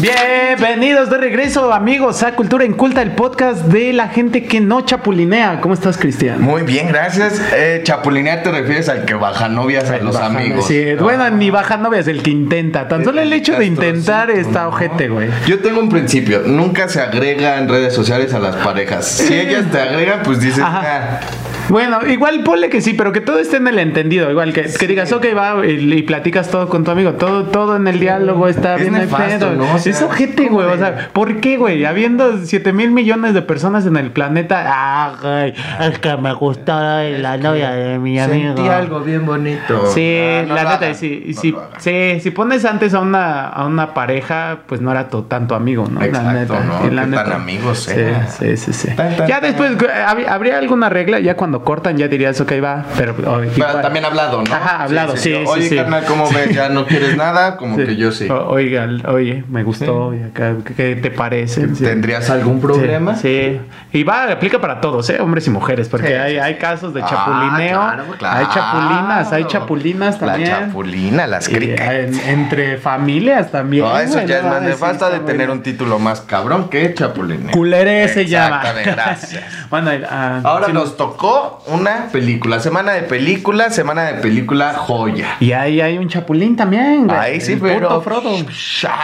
Bienvenidos de regreso, amigos, a Cultura Inculta, el podcast de la gente que no chapulinea. ¿Cómo estás, Cristian? Muy bien, gracias. Eh, chapulinear te refieres al que baja novias a los Baja- amigos. Sí, bueno, ni baja novias, el que intenta. Tan solo el hecho de intentar está ojete, güey. Yo tengo un principio, nunca se agrega en redes sociales a las parejas. Si ellas te agregan, pues dices, ah, Bueno, igual ponle que sí, pero que todo esté en el entendido. Igual que, que digas, ok, va y, y platicas todo con tu amigo. Todo, todo en el diálogo está Es bien nefasto. ¿no? O sea, como güey. O sea, ¿por qué, güey? Habiendo 7 mil millones de personas en el planeta. Ah, güey, es que me gustó la novia de mi amigo. sentí algo bien bonito. Sí, Ah, no la neta, hagan, sí, no hagan. sí, si pones antes a una, a una pareja, pues no era tu, tanto amigo, ¿no? Exacto, la neta. ¿no? sí, la neta. tan amigos Sí, eran. sí, sí, sí. Tan, tan, Ya después, ¿hab- ¿habría alguna regla? Ya cuando cortan ya dirías, ok, va, pero... oh, Pero igual. también hablado, ¿no? Ajá, hablado, sí, sí, Oye, sí. carnal, ¿cómo ves? ¿Ya no quieres nada? Como Sí. que yo sí. O- Oiga, oye, me gustó, acá, ¿qué- ¿qué te parece? Sí. ¿Tendrías algún problema? Sí, sí. Y va, aplica para todos, ¿eh? Hombres y mujeres, porque Sí, hay, sí, hay casos de Ah, chapulineo. claro, claro. Hay chapulinas, hay chapulinas La también. chapulina, las cricas. en- entre familias también. No, eso güey, ya es más nefasta de tener un título más cabrón que chapulineo. Culere se llama. Exactamente, gracias. bueno, ah, Ahora nos tocó una película, semana de película, semana de película joya. Y ahí hay un chapulín también, güey. Ahí sí, El pero. puto Frodo.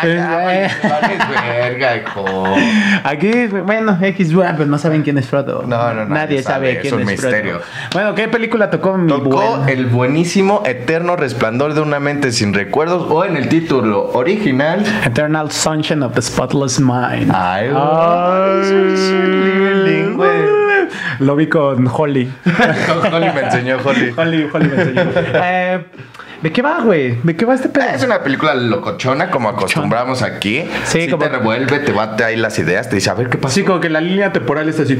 Verga, hijo. Aquí, bueno, X, pero no saben quién es Frodo. No, no, nadie nadie sabe, sabe, quién es es, un misterio. Frodo. Bueno, ¿qué película tocó mi Tocó el buenísimo Eterno Resplandor de una mente sin recuerdos o en el título original. Eternal Sunshine of the Spotless Mind. Ay, Ay, güey. Lo vi con Holly. Holly me enseñó, Holly. Holly, Holly me enseñó. Eh, ¿De qué va, güey? ¿De qué va este pedo? Es una película locochona, como acostumbramos aquí. Sí, Sí, como- te revuelve, te bate ahí las ideas, te dice, a ver qué pasa. Así como que la línea temporal está así.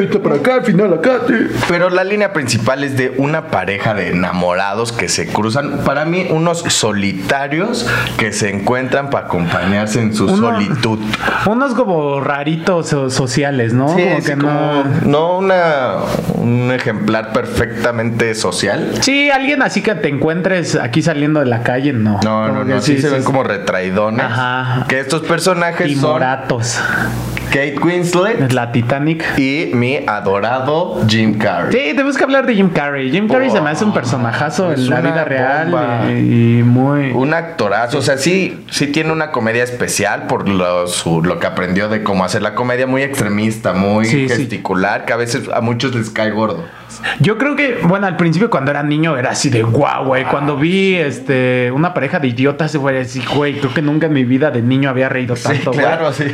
Está para acá, al final acá. sí. Pero la línea principal es de una pareja de enamorados que se cruzan. Para mí, unos solitarios que se encuentran para acompañarse en su Uno- solitud. Unos como raritos so- sociales, ¿no? Sí, como sí, que como- no. no una, un ejemplar perfectamente social. Sí, alguien así que te encuentres aquí saliendo de la calle, no. No, Como no, no, sí, se ven sí. como retraidones. Ajá. Que estos personajes son Timoratos. Kate Winslet La Titanic. y mi adorado Jim Carrey. Sí, tenemos que hablar de Jim Carrey. Jim Carrey se me hace un personajazo en la vida real y, y muy. Un actorazo, o sea, sí, sí tiene una comedia especial por lo, su- lo que aprendió de cómo hacer la comedia muy extremista, muy Sí, sí. gesticular, que a veces a muchos les cae gordo. Yo creo que, bueno, al principio cuando era niño era así de guau, güey. Cuando vi este una pareja de idiotas, güey, así, güey, creo que nunca en mi vida de niño había reído tanto, güey. claro, sí.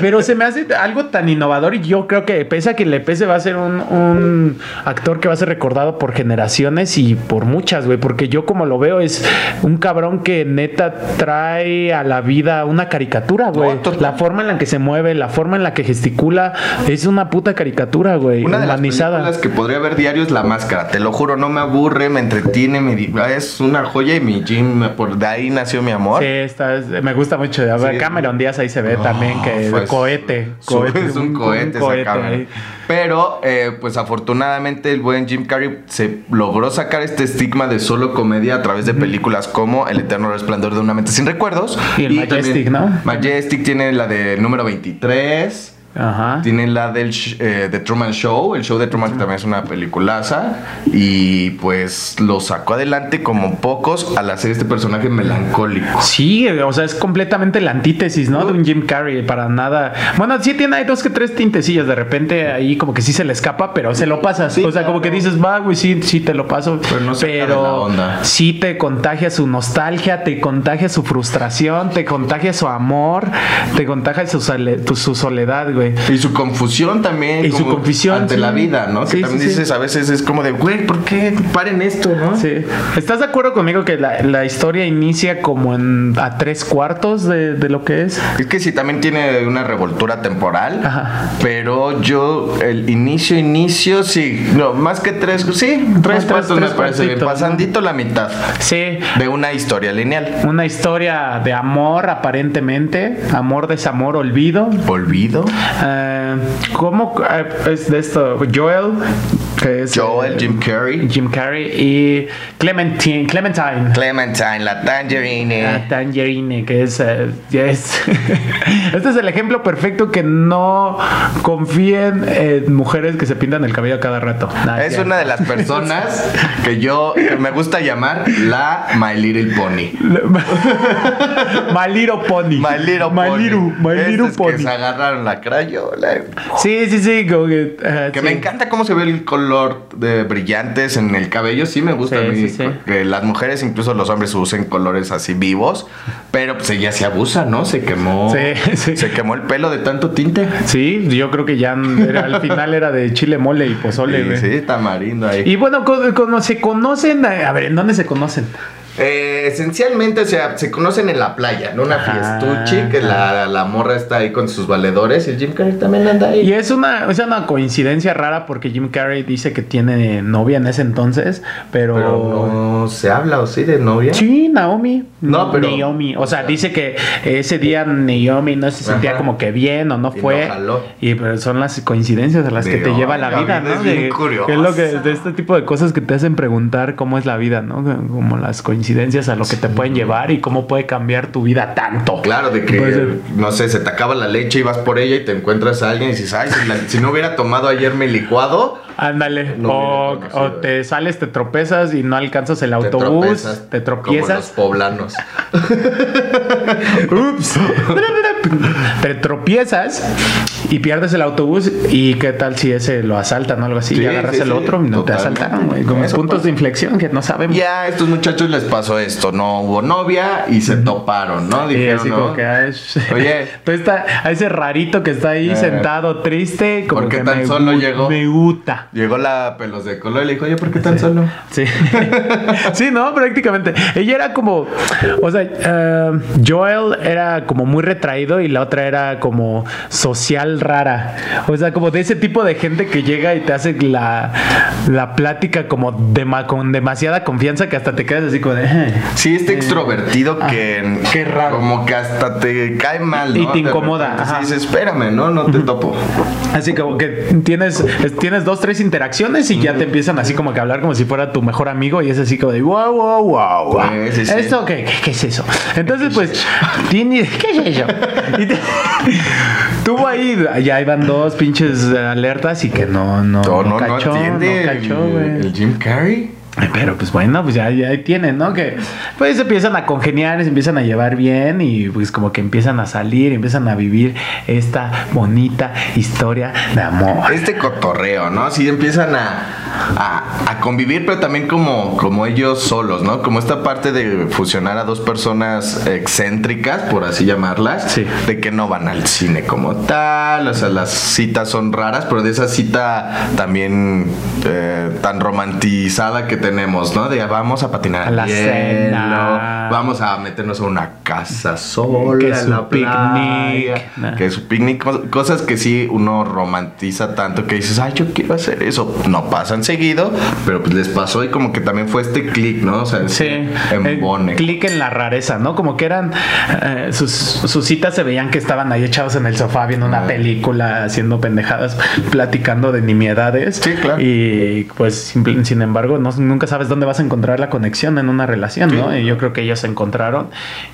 Pero se me hace algo tan innovador y yo creo que pese a que le pese va a ser un, un actor que va a ser recordado por generaciones y por muchas, güey, porque yo como lo veo es un cabrón que neta trae a la vida una caricatura, güey. No, la forma en la que se mueve, la forma en la que gesticula es una puta caricatura, güey, Una de las que podría ver diario es La Máscara. Te lo juro, no me aburre, me entretiene, me di- es una joya y mi Jim, por de ahí nació mi amor. Sí, está, es- me gusta mucho. A ver, Sí. Cameron Díaz ahí se ve también que Pues, cohete. Es un cohete, ahí. Pero, eh, pues afortunadamente el buen Jim Carrey se logró sacar este estigma de solo comedia a través de películas como El Eterno Resplandor de una mente sin recuerdos. Y el Majestic, ¿no? Majestic tiene la de número 23. Ajá. Tiene la del eh, The Truman Show, el show de Truman que también es una peliculaza y pues lo sacó adelante como pocos al hacer este personaje melancólico. Sí, o sea, es completamente la antítesis, ¿no? De un Jim Carrey, para nada. Bueno, sí tiene hay dos que tres tintecillas, de repente ahí como que sí se le escapa, pero se lo pasas. Sí, o sea, como que dices, va, güey, sí, sí te lo paso. Pero no saca de la pero onda. sí te contagia su nostalgia, te contagia su frustración, te contagia su amor, te contagia su, su soledad, güey. Y su confusión también. Y su como confusión, Ante sí. la vida, ¿no? Sí, que también sí, dices a veces es como de, güey, ¿por qué paren esto, no? Sí. ¿Estás de acuerdo conmigo que la, la historia inicia como en a tres cuartos de, de lo que es? Es que sí, también tiene una revoltura temporal. Ajá. Pero yo, el inicio, inicio, sí. No, más que tres, sí, tres cuartos me parece bien. Pasandito la mitad Sí. de una historia lineal. Una historia de amor, aparentemente. Amor, desamor, olvido. Olvido. Eh, ¿Cómo eh, es de esto? Joel que es Joel, eh, Jim Carrey. Jim Carrey y Clementine, Clementine. Clementine, la Tangerine. La Tangerine, que es, eh, este es el ejemplo perfecto que no confíen en mujeres que se pintan el cabello cada rato. Nah, Es ya. una de las personas que yo que me gusta llamar la My Little Pony. My Little Pony. My Little My Pony. Little, My Little Pony. que se agarraron la crayola. Sí, sí, sí. como que ah, Que sí. me encanta cómo se ve el color de brillantes en el cabello. Sí me gusta Sí, a mí sí, sí. que las mujeres, incluso los hombres, usen colores así vivos. Pero pues ella se abusa, ¿no? Se quemó. Se quemó el pelo de tanto tinte. Sí, yo creo que ya era- al final era de chile mole y pozole, Sí, tamarindo ahí. Y bueno, co- como se conocen, a ver, ¿en dónde se conocen? Eh, esencialmente, o sea, se conocen en la playa, ¿no? Una Ajá, fiestuchi, que la, la morra está ahí con sus valedores y el Jim Carrey también anda ahí. Y es una, es una coincidencia rara porque Jim Carrey dice que tiene novia en ese entonces, pero... Pero no se habla, ¿o sí, de novia? Sí, Naomi. No, pero- Naomi. O sea, dice que ese día Naomi no se sentía Ajá. como que bien o no Y fue. no jaló. Y pero son las coincidencias a las que te lleva "Ay, la vida, ¿no? es bien De- curiosa". que es lo que de este tipo de cosas que te hacen preguntar cómo es la vida, ¿no? Como las coincidencias a lo que te pueden llevar y cómo puede cambiar tu vida tanto. Claro, de que, no sé, se te acaba la leche y vas por ella y te encuentras a alguien y dices, ay, si, la- si no hubiera tomado ayer mi licuado, Ándale. No o, te sales, te tropezas y no alcanzas el autobús, te Como los tropiezas. poblanos. Ups. Te tropiezas y pierdes el autobús. ¿Y qué tal si ese lo asaltan o algo así? Sí, y agarras sí, el otro y no te asaltaron, güey. Como Eso puntos pasa. de inflexión que no sabemos. Ya a estos muchachos les pasó esto, no hubo novia y se toparon, ¿no? Dijeron, así ¿no? como que es- Oye. Tú está, a ese rarito que está ahí Eh. sentado triste, como ¿Por qué que tan me solo llegó? Me gusta. Llegó la pelos de color y le dijo, oye, ¿por qué tan solo? Sí. sí, no, prácticamente. Ella era como, o sea, eh, Joel era como muy retraído y la otra era como social rara. O sea, como de ese tipo de gente que llega y te hace la, la plática como dema- con demasiada confianza que hasta te quedas así como de... "Eh". Sí, este extrovertido que... qué raro. Como que hasta te cae mal, ¿no? Y te De incomoda, repente, ajá. Sí, dices, espérame, ¿no? No te topo. Así como que tienes, es- tienes dos, tres interacciones y ya te empiezan así como que a hablar como si fuera tu mejor amigo y es así como de wow, wow, wow. wow. ¿Esto qué, qué, qué es eso? Entonces, pues, tiene, ¿qué es eso? Y te- tuvo ahí, ya iban dos pinches alertas y que no, no, No, no, no, cachó, no cachó, güey. el Jim Carrey. Pero pues bueno, pues ya, ya ahí tienen, ¿no? Que pues empiezan a congeniar, se empiezan a llevar bien y pues como que empiezan a salir, empiezan a vivir esta bonita historia de amor. Este cotorreo, ¿no? Así empiezan a, a, a convivir, pero también como, como ellos solos, ¿no? Como esta parte de fusionar a dos personas excéntricas, por así llamarlas, Sí. de que no van al cine como tal, o sea, las citas son raras, pero de esa cita también eh, tan romantizada que tenemos, ¿no? De vamos a patinar A la hielo, cena. vamos a meternos a una casa sola, Que en su la playa, picnic, que su picnic, cos- cosas que sí uno romantiza tanto que dices, ay, yo quiero hacer eso. No pasan seguido, pero pues les pasó y como que también fue este click, ¿no? O sea, Sí, este el embone. clic en la rareza, ¿no? Como que eran eh, sus, sus citas se veían que estaban ahí echados en el sofá viendo una Ah. película, haciendo pendejadas, platicando de nimiedades. Sí, claro. Y pues simple- sin embargo, no, nunca sabes dónde vas a encontrar la conexión en una relación, ¿no? Sí. Y yo creo que ellos se encontraron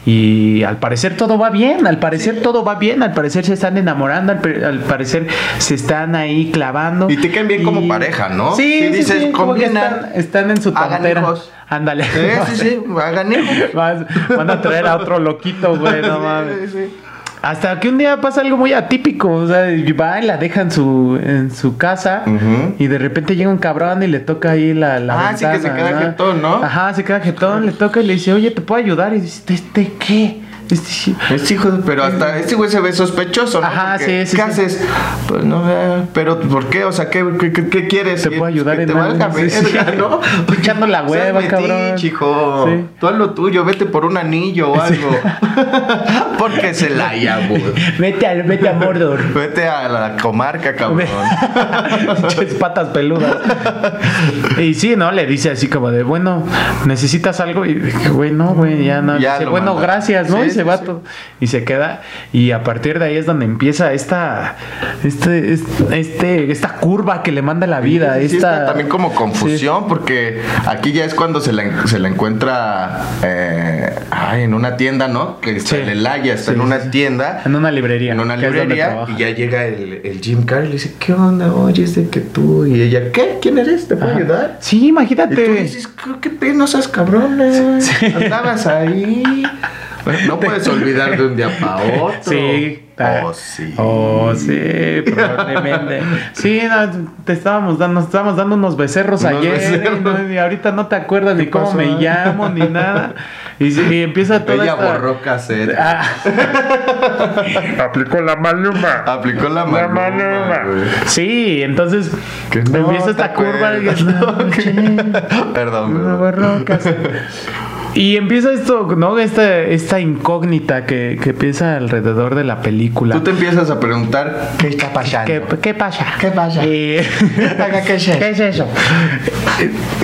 y al parecer todo va bien, al parecer todo va bien, al parecer se están enamorando, al, al parecer se están ahí clavando. Y te caen bien como pareja, ¿no? Sí, Sí, sí, dices, sí, como que están, están en su tontera. Ándale. Sí, sí, sí, hagan hijos. Van a traer a otro loquito, güey, no mames. Sí, sí. Hasta que un día pasa algo muy atípico, o sea, va y la deja en su, en su casa Ujú. y de repente llega un cabrón y le toca ahí la, la Ah, sí, que se queda jetón, ¿no? Ajá, se queda jetón, le toca y le dice, oye, ¿te puedo ayudar? Y dice, ¿este qué? Este, Es hijo, pero hasta este güey se ve sospechoso, ¿no? Ajá, Porque, sí, sí, ¿Qué sí. haces? Pues no, eh, pero ¿por qué? O sea, ¿qué, qué, qué- qué quieres? Te puedo ayudar que en te valga sí, sí. ¿no? Echando la hueva, cabrón. hijo. Sí. Tú haz lo tuyo, vete por un anillo o algo. Porque se la güey. Vete a, vete a Mordor. Vete a la comarca, cabrón. Patas peludas. y sí, ¿no? Le dice así como de, bueno, ¿necesitas algo? Y dije, güey, no, güey, ya no. Ya Dice, bueno, manda. gracias, ¿no? Sí, y sí, se va todo. Y se queda. Y a partir de ahí es donde empieza esta. Este, este, esta curva que le manda la vida. esta, también como confusión, porque aquí ya es cuando se la, se la encuentra eh, en una tienda, ¿no? Que está en el Haya, está en una tienda. En una librería. En una librería. Y ya llega el, el Jim Carrey y le dice, ¿qué onda? Oye, es de que tú. Y ella, ¿qué? ¿Quién eres? ¿Te puedo ayudar? Sí, imagínate. Y tú dices, qué pena, seas cabrón. Andabas ahí. No puedes olvidar de un día para otro. Sí. Oh, sí. Oh, sí, probablemente. Sí, te estábamos dando, nos estábamos dando unos becerros ayer Y, ahorita no te acuerdas ni cómo me llamo ni nada. Y, empieza todo Ella borró cassette. Ah. Aplicó la maluma. Aplicó la maluma. La Sí, entonces empieza esta curva. Perdón, perdón. borró cassette. Y empieza esto, ¿no? Esta, esta incógnita que, que empieza alrededor de la película. Tú te empiezas a preguntar, ¿qué está pasando? ¿Qué, qué pasa? ¿Qué pasa? ¿Qué, es ¿Qué es eso?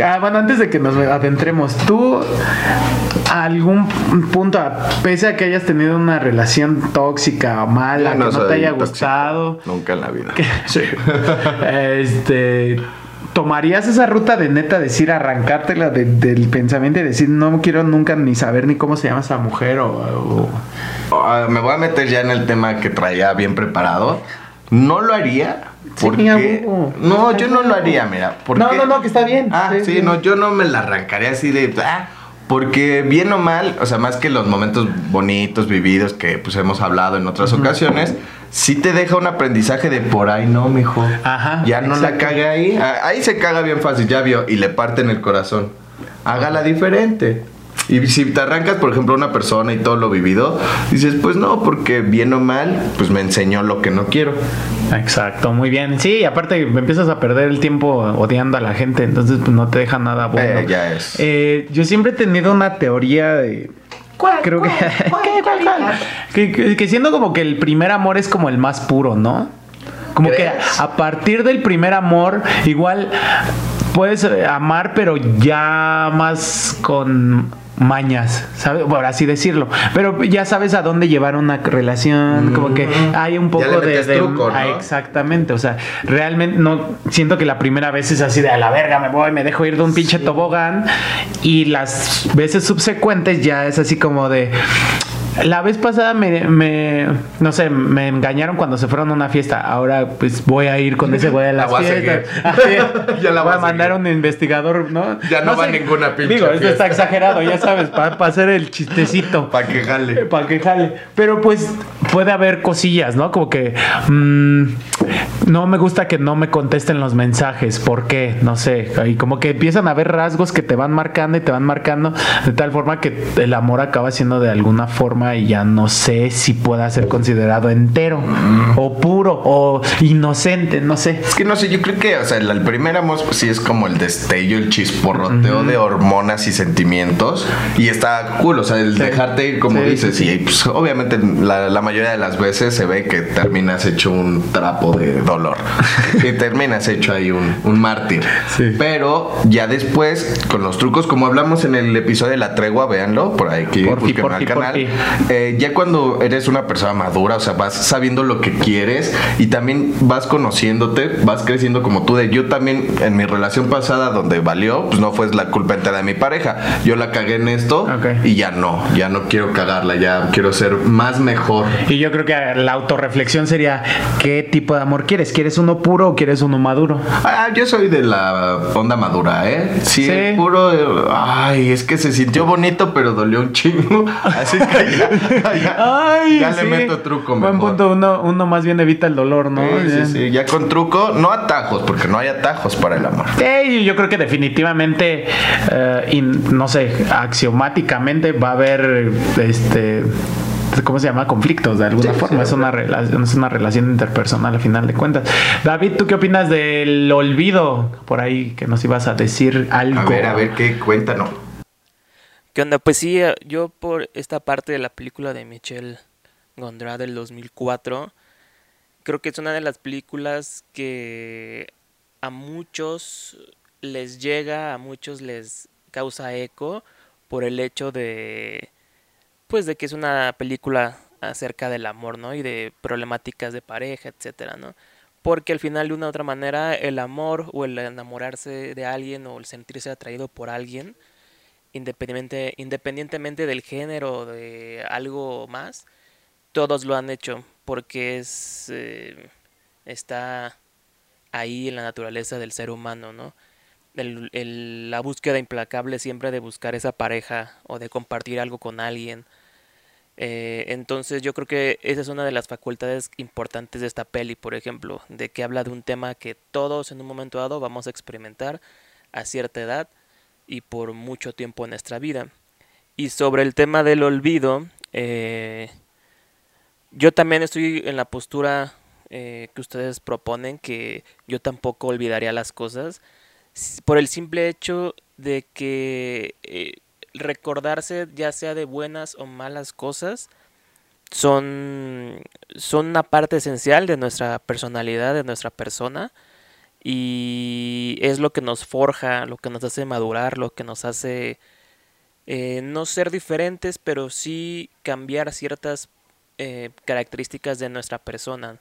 Ah, bueno, antes de que nos adentremos, ¿tú a algún punto, pese a que hayas tenido una relación tóxica o mala, que no te haya gustado? Nunca en la vida. sí. este ¿Tomarías esa ruta de neta decir arrancártela del pensamiento y decir no quiero nunca ni saber ni cómo se llama esa mujer o, me voy a meter ya en el tema que traía bien preparado. No lo haría porque no, yo no lo haría, mira, porque No, no, no, que está bien. Ah, sí, no, yo no me la arrancaría así de ah, porque bien o mal, o sea, más que los momentos bonitos vividos que pues hemos hablado en otras ocasiones, sí te deja un aprendizaje de por ahí no, mijo. Ajá. Ya no la cague ahí. Ah, ahí se caga bien fácil, ya vio, y le parte en el corazón. Hágala diferente. Y si te arrancas, por ejemplo, una persona y todo lo vivido, dices, pues no, porque bien o mal, pues me enseñó lo que no quiero. Exacto, muy bien. Sí, y aparte empiezas a perder el tiempo odiando a la gente, entonces pues no te deja nada bueno. Eh, ya es. Eh, yo siempre he tenido una teoría de ¿Cuál? Creo que, que, que, siendo como que el primer amor es como el más puro, ¿no? Como que a partir del primer amor, igual puedes amar, pero ya más con mañas, ¿sabes? Por así decirlo. Pero ya sabes a dónde llevar una relación, como que hay un poco de, ah, exactamente, o sea, realmente no siento que la primera vez es así de a la verga, me voy, me dejo ir de un pinche tobogán y las veces subsecuentes ya es así como de la vez pasada me, no sé, me engañaron cuando se fueron a una fiesta. Ahora pues voy a ir con ese güey a las la fiestas. ya la voy, a, mandar a un investigador, ¿no? Ya no, va ninguna pinche Digo, esto está exagerado, ya sabes, para hacer el chistecito. Para que jale. Para que jale. Pero pues puede haber cosillas, ¿no? Como que mm, no me gusta que no me contesten los mensajes. ¿Por qué? No sé. Y como que empiezan a haber rasgos que te van marcando y te van marcando de tal forma que el amor acaba siendo de alguna forma y ya no sé si pueda ser considerado entero o puro o inocente, no sé. Es que no sé, yo creo que, o sea, el, primer amor pues, sí es como el destello, el chisporroteo de hormonas y sentimientos y está cool, o sea, el dejarte ir como dices y pues obviamente la, mayoría de las veces se ve que terminas hecho un trapo de dolor y terminas hecho ahí un, un mártir. Pero ya después, con los trucos, como hablamos en el episodio de la tregua, véanlo, por ahí que busquen al canal. Eh, ya cuando eres una persona madura, o sea, vas sabiendo lo que quieres y también vas conociéndote, vas creciendo como tú de yo también en mi relación pasada donde valió, pues no fue la culpa entera de mi pareja. Yo la cagué en esto y ya no, ya no quiero cagarla, ya quiero ser más mejor. Y yo creo que la autorreflexión sería ¿qué tipo de amor quieres? ¿Quieres uno puro o quieres uno maduro? Ah, yo soy de la onda madura, ¿eh? Sí, puro, ay, es que se sintió bonito, pero dolió un chingo. Así que ya, le meto truco mejor. Buen punto, uno, uno más bien evita el dolor, ¿no? Sí, sí, ya con truco, no atajos, porque no hay atajos para el amor. Sí, yo creo que definitivamente, eh, no sé, axiomáticamente va a haber este ¿cómo se llama? Conflictos de alguna forma. es, una relación, es una relación interpersonal al final de cuentas. David, ¿tú qué opinas del olvido? Por ahí que nos ibas a decir algo. A ver, a ver, ¿qué? Cuéntanos. ¿Qué onda? Pues sí, eh, yo por esta parte de la película de Michelle Gondra del 2004, creo que es una de las películas que a muchos les llega, a muchos les causa eco por el hecho de pues de que es una película acerca del amor, ¿no? Y de problemáticas de pareja, etcétera, ¿no? Porque al final de una u otra manera el amor o el enamorarse de alguien o el sentirse atraído por alguien, independientemente, independientemente del género o de algo más, todos lo han hecho porque es eh, está ahí en la naturaleza del ser humano, ¿no? la búsqueda implacable siempre de buscar esa pareja o de compartir algo con alguien. Eh, entonces yo creo que esa es una de las facultades importantes de esta peli, por ejemplo, de que habla de un tema que todos en un momento dado vamos a experimentar a cierta edad y por mucho tiempo en nuestra vida. Y sobre el tema del olvido, eh, yo también estoy en la postura eh, que ustedes proponen, que yo tampoco olvidaría las cosas, por el simple hecho de que recordarse ya sea de buenas o malas cosas, son, son una parte esencial de nuestra personalidad, de nuestra persona, y es lo que nos forja, lo que nos hace madurar, lo que nos hace eh, no ser diferentes, pero sí cambiar ciertas eh, características de nuestra persona.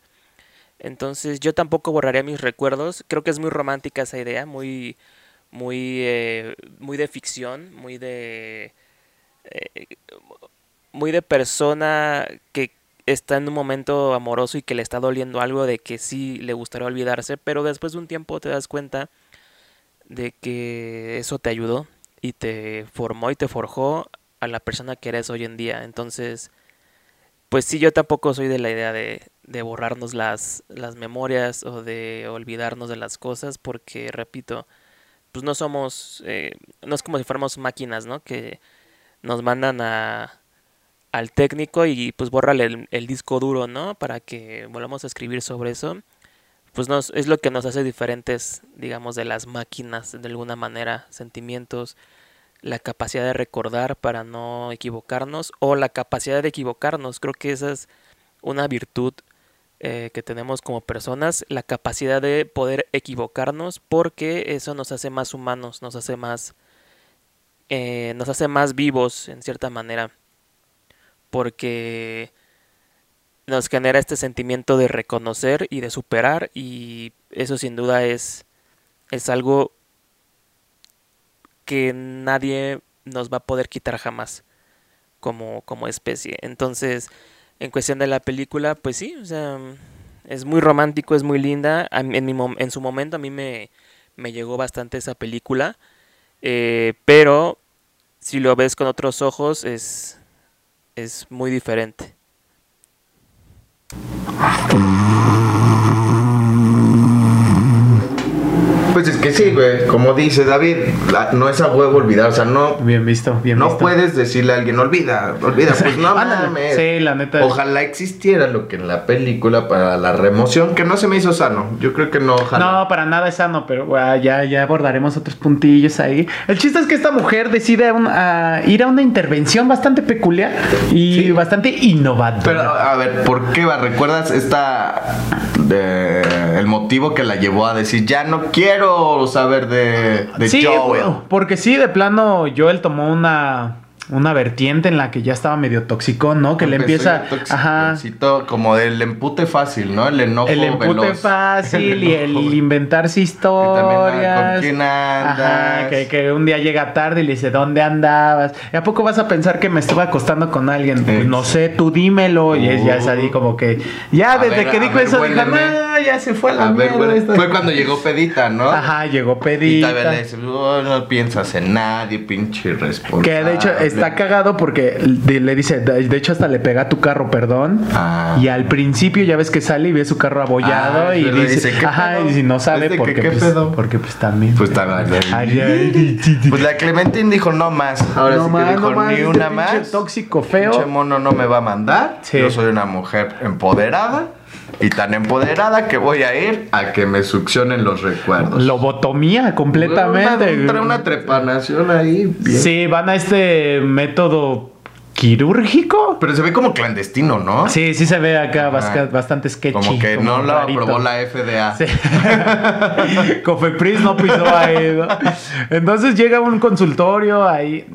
Entonces yo tampoco borraría mis recuerdos. Creo que es muy romántica esa idea, muy, muy, eh, muy de ficción, muy de, muy de persona que está en un momento amoroso y que le está doliendo algo de que sí le gustaría olvidarse, pero después de un tiempo te das cuenta de que eso te ayudó y te formó y te forjó a la persona que eres hoy en día. Entonces, pues sí, yo tampoco soy de la idea de, de borrarnos las, las memorias o de olvidarnos de las cosas porque, repito, pues no somos, eh, no es como si fuéramos máquinas, ¿no? Que nos mandan a, al técnico y pues bórrale el, disco duro, ¿no? Para que volvamos a escribir sobre eso. Pues nos, es lo que nos hace diferentes, digamos, de las máquinas, de alguna manera, sentimientos, la capacidad de recordar para no equivocarnos o la capacidad de equivocarnos. Creo que esa es una virtud eh, que tenemos como personas, la capacidad de poder equivocarnos porque eso nos hace más humanos, nos hace más, eh, nos hace más vivos en cierta manera porque nos genera este sentimiento de reconocer y de superar y eso sin duda es, es algo que nadie nos va a poder quitar jamás como, como especie. Entonces, en cuestión de la película, pues sí, o sea, es muy romántico, es muy linda. En, su momento a mí me, me llegó bastante esa película, eh, pero si lo ves con otros ojos es, es muy diferente. Pues es que sí, güey. Como dice David, no es a huevo olvidar. O sea, no. Bien visto, bien no visto. puedes decirle a alguien, olvida, olvida. Pues no mames. Sí, la neta. Ojalá existiera lo que en la película para la remoción, que no se me hizo sano. Yo creo que no, ojalá. No, para nada es sano, pero bueno, ya, ya abordaremos otros puntillos ahí. El chiste es que esta mujer decide ir a una intervención bastante peculiar y bastante innovadora. Pero, a ver, ¿por qué va? ¿Recuerdas esta. De, el motivo que la llevó a decir, ya no quiero saber de, de sí, Joel. Porque sí, de plano, Joel tomó una una vertiente en la que ya estaba medio tóxico, ¿no? Que le empieza. Ajá. Como el empute fácil, ¿no? El enojo El empute fácil y el inventarse historias. ¿Con quién andas? Ajá, que, un día llega tarde y le dice, ¿dónde andabas? ¿Y a poco vas a pensar que me estuve acostando con alguien? Pues no sé, tú dímelo. Y es, ya es ahí como que. Ya desde que dijo eso, dijo, no, ya se fue a la mierda. Fue cuando llegó Pedita, ¿no? Ajá, llegó Pedita. Y le dice, oh, no piensas en nadie, pinche irresponsable. Que de hecho está cagado porque le dice, de hecho hasta le pega a tu carro, perdón. Ah. Y al principio ya ves que sale y ve su carro abollado ah, y dice, dice ajá, y si no sabe porque, ¿qué pues, pedo? porque pues también. Pues estaba. Pues la Clementine dijo no más. Ahora no sí más, que dijo no más, ni este una más. tóxico feo. Pinche mono no me va a mandar. Sí. Yo soy una mujer empoderada. Y tan empoderada que voy a ir a que me succionen los recuerdos. Lobotomía completamente. Una, una trepanación ahí. Bien. Sí, van a este método quirúrgico. Pero se ve como clandestino, ¿no? Sí, sí se ve acá bastante, bastante sketchy. Como que como no lo aprobó la FDA. Sí. Cofepris no pisó ahí. ¿no? Entonces llega un consultorio ahí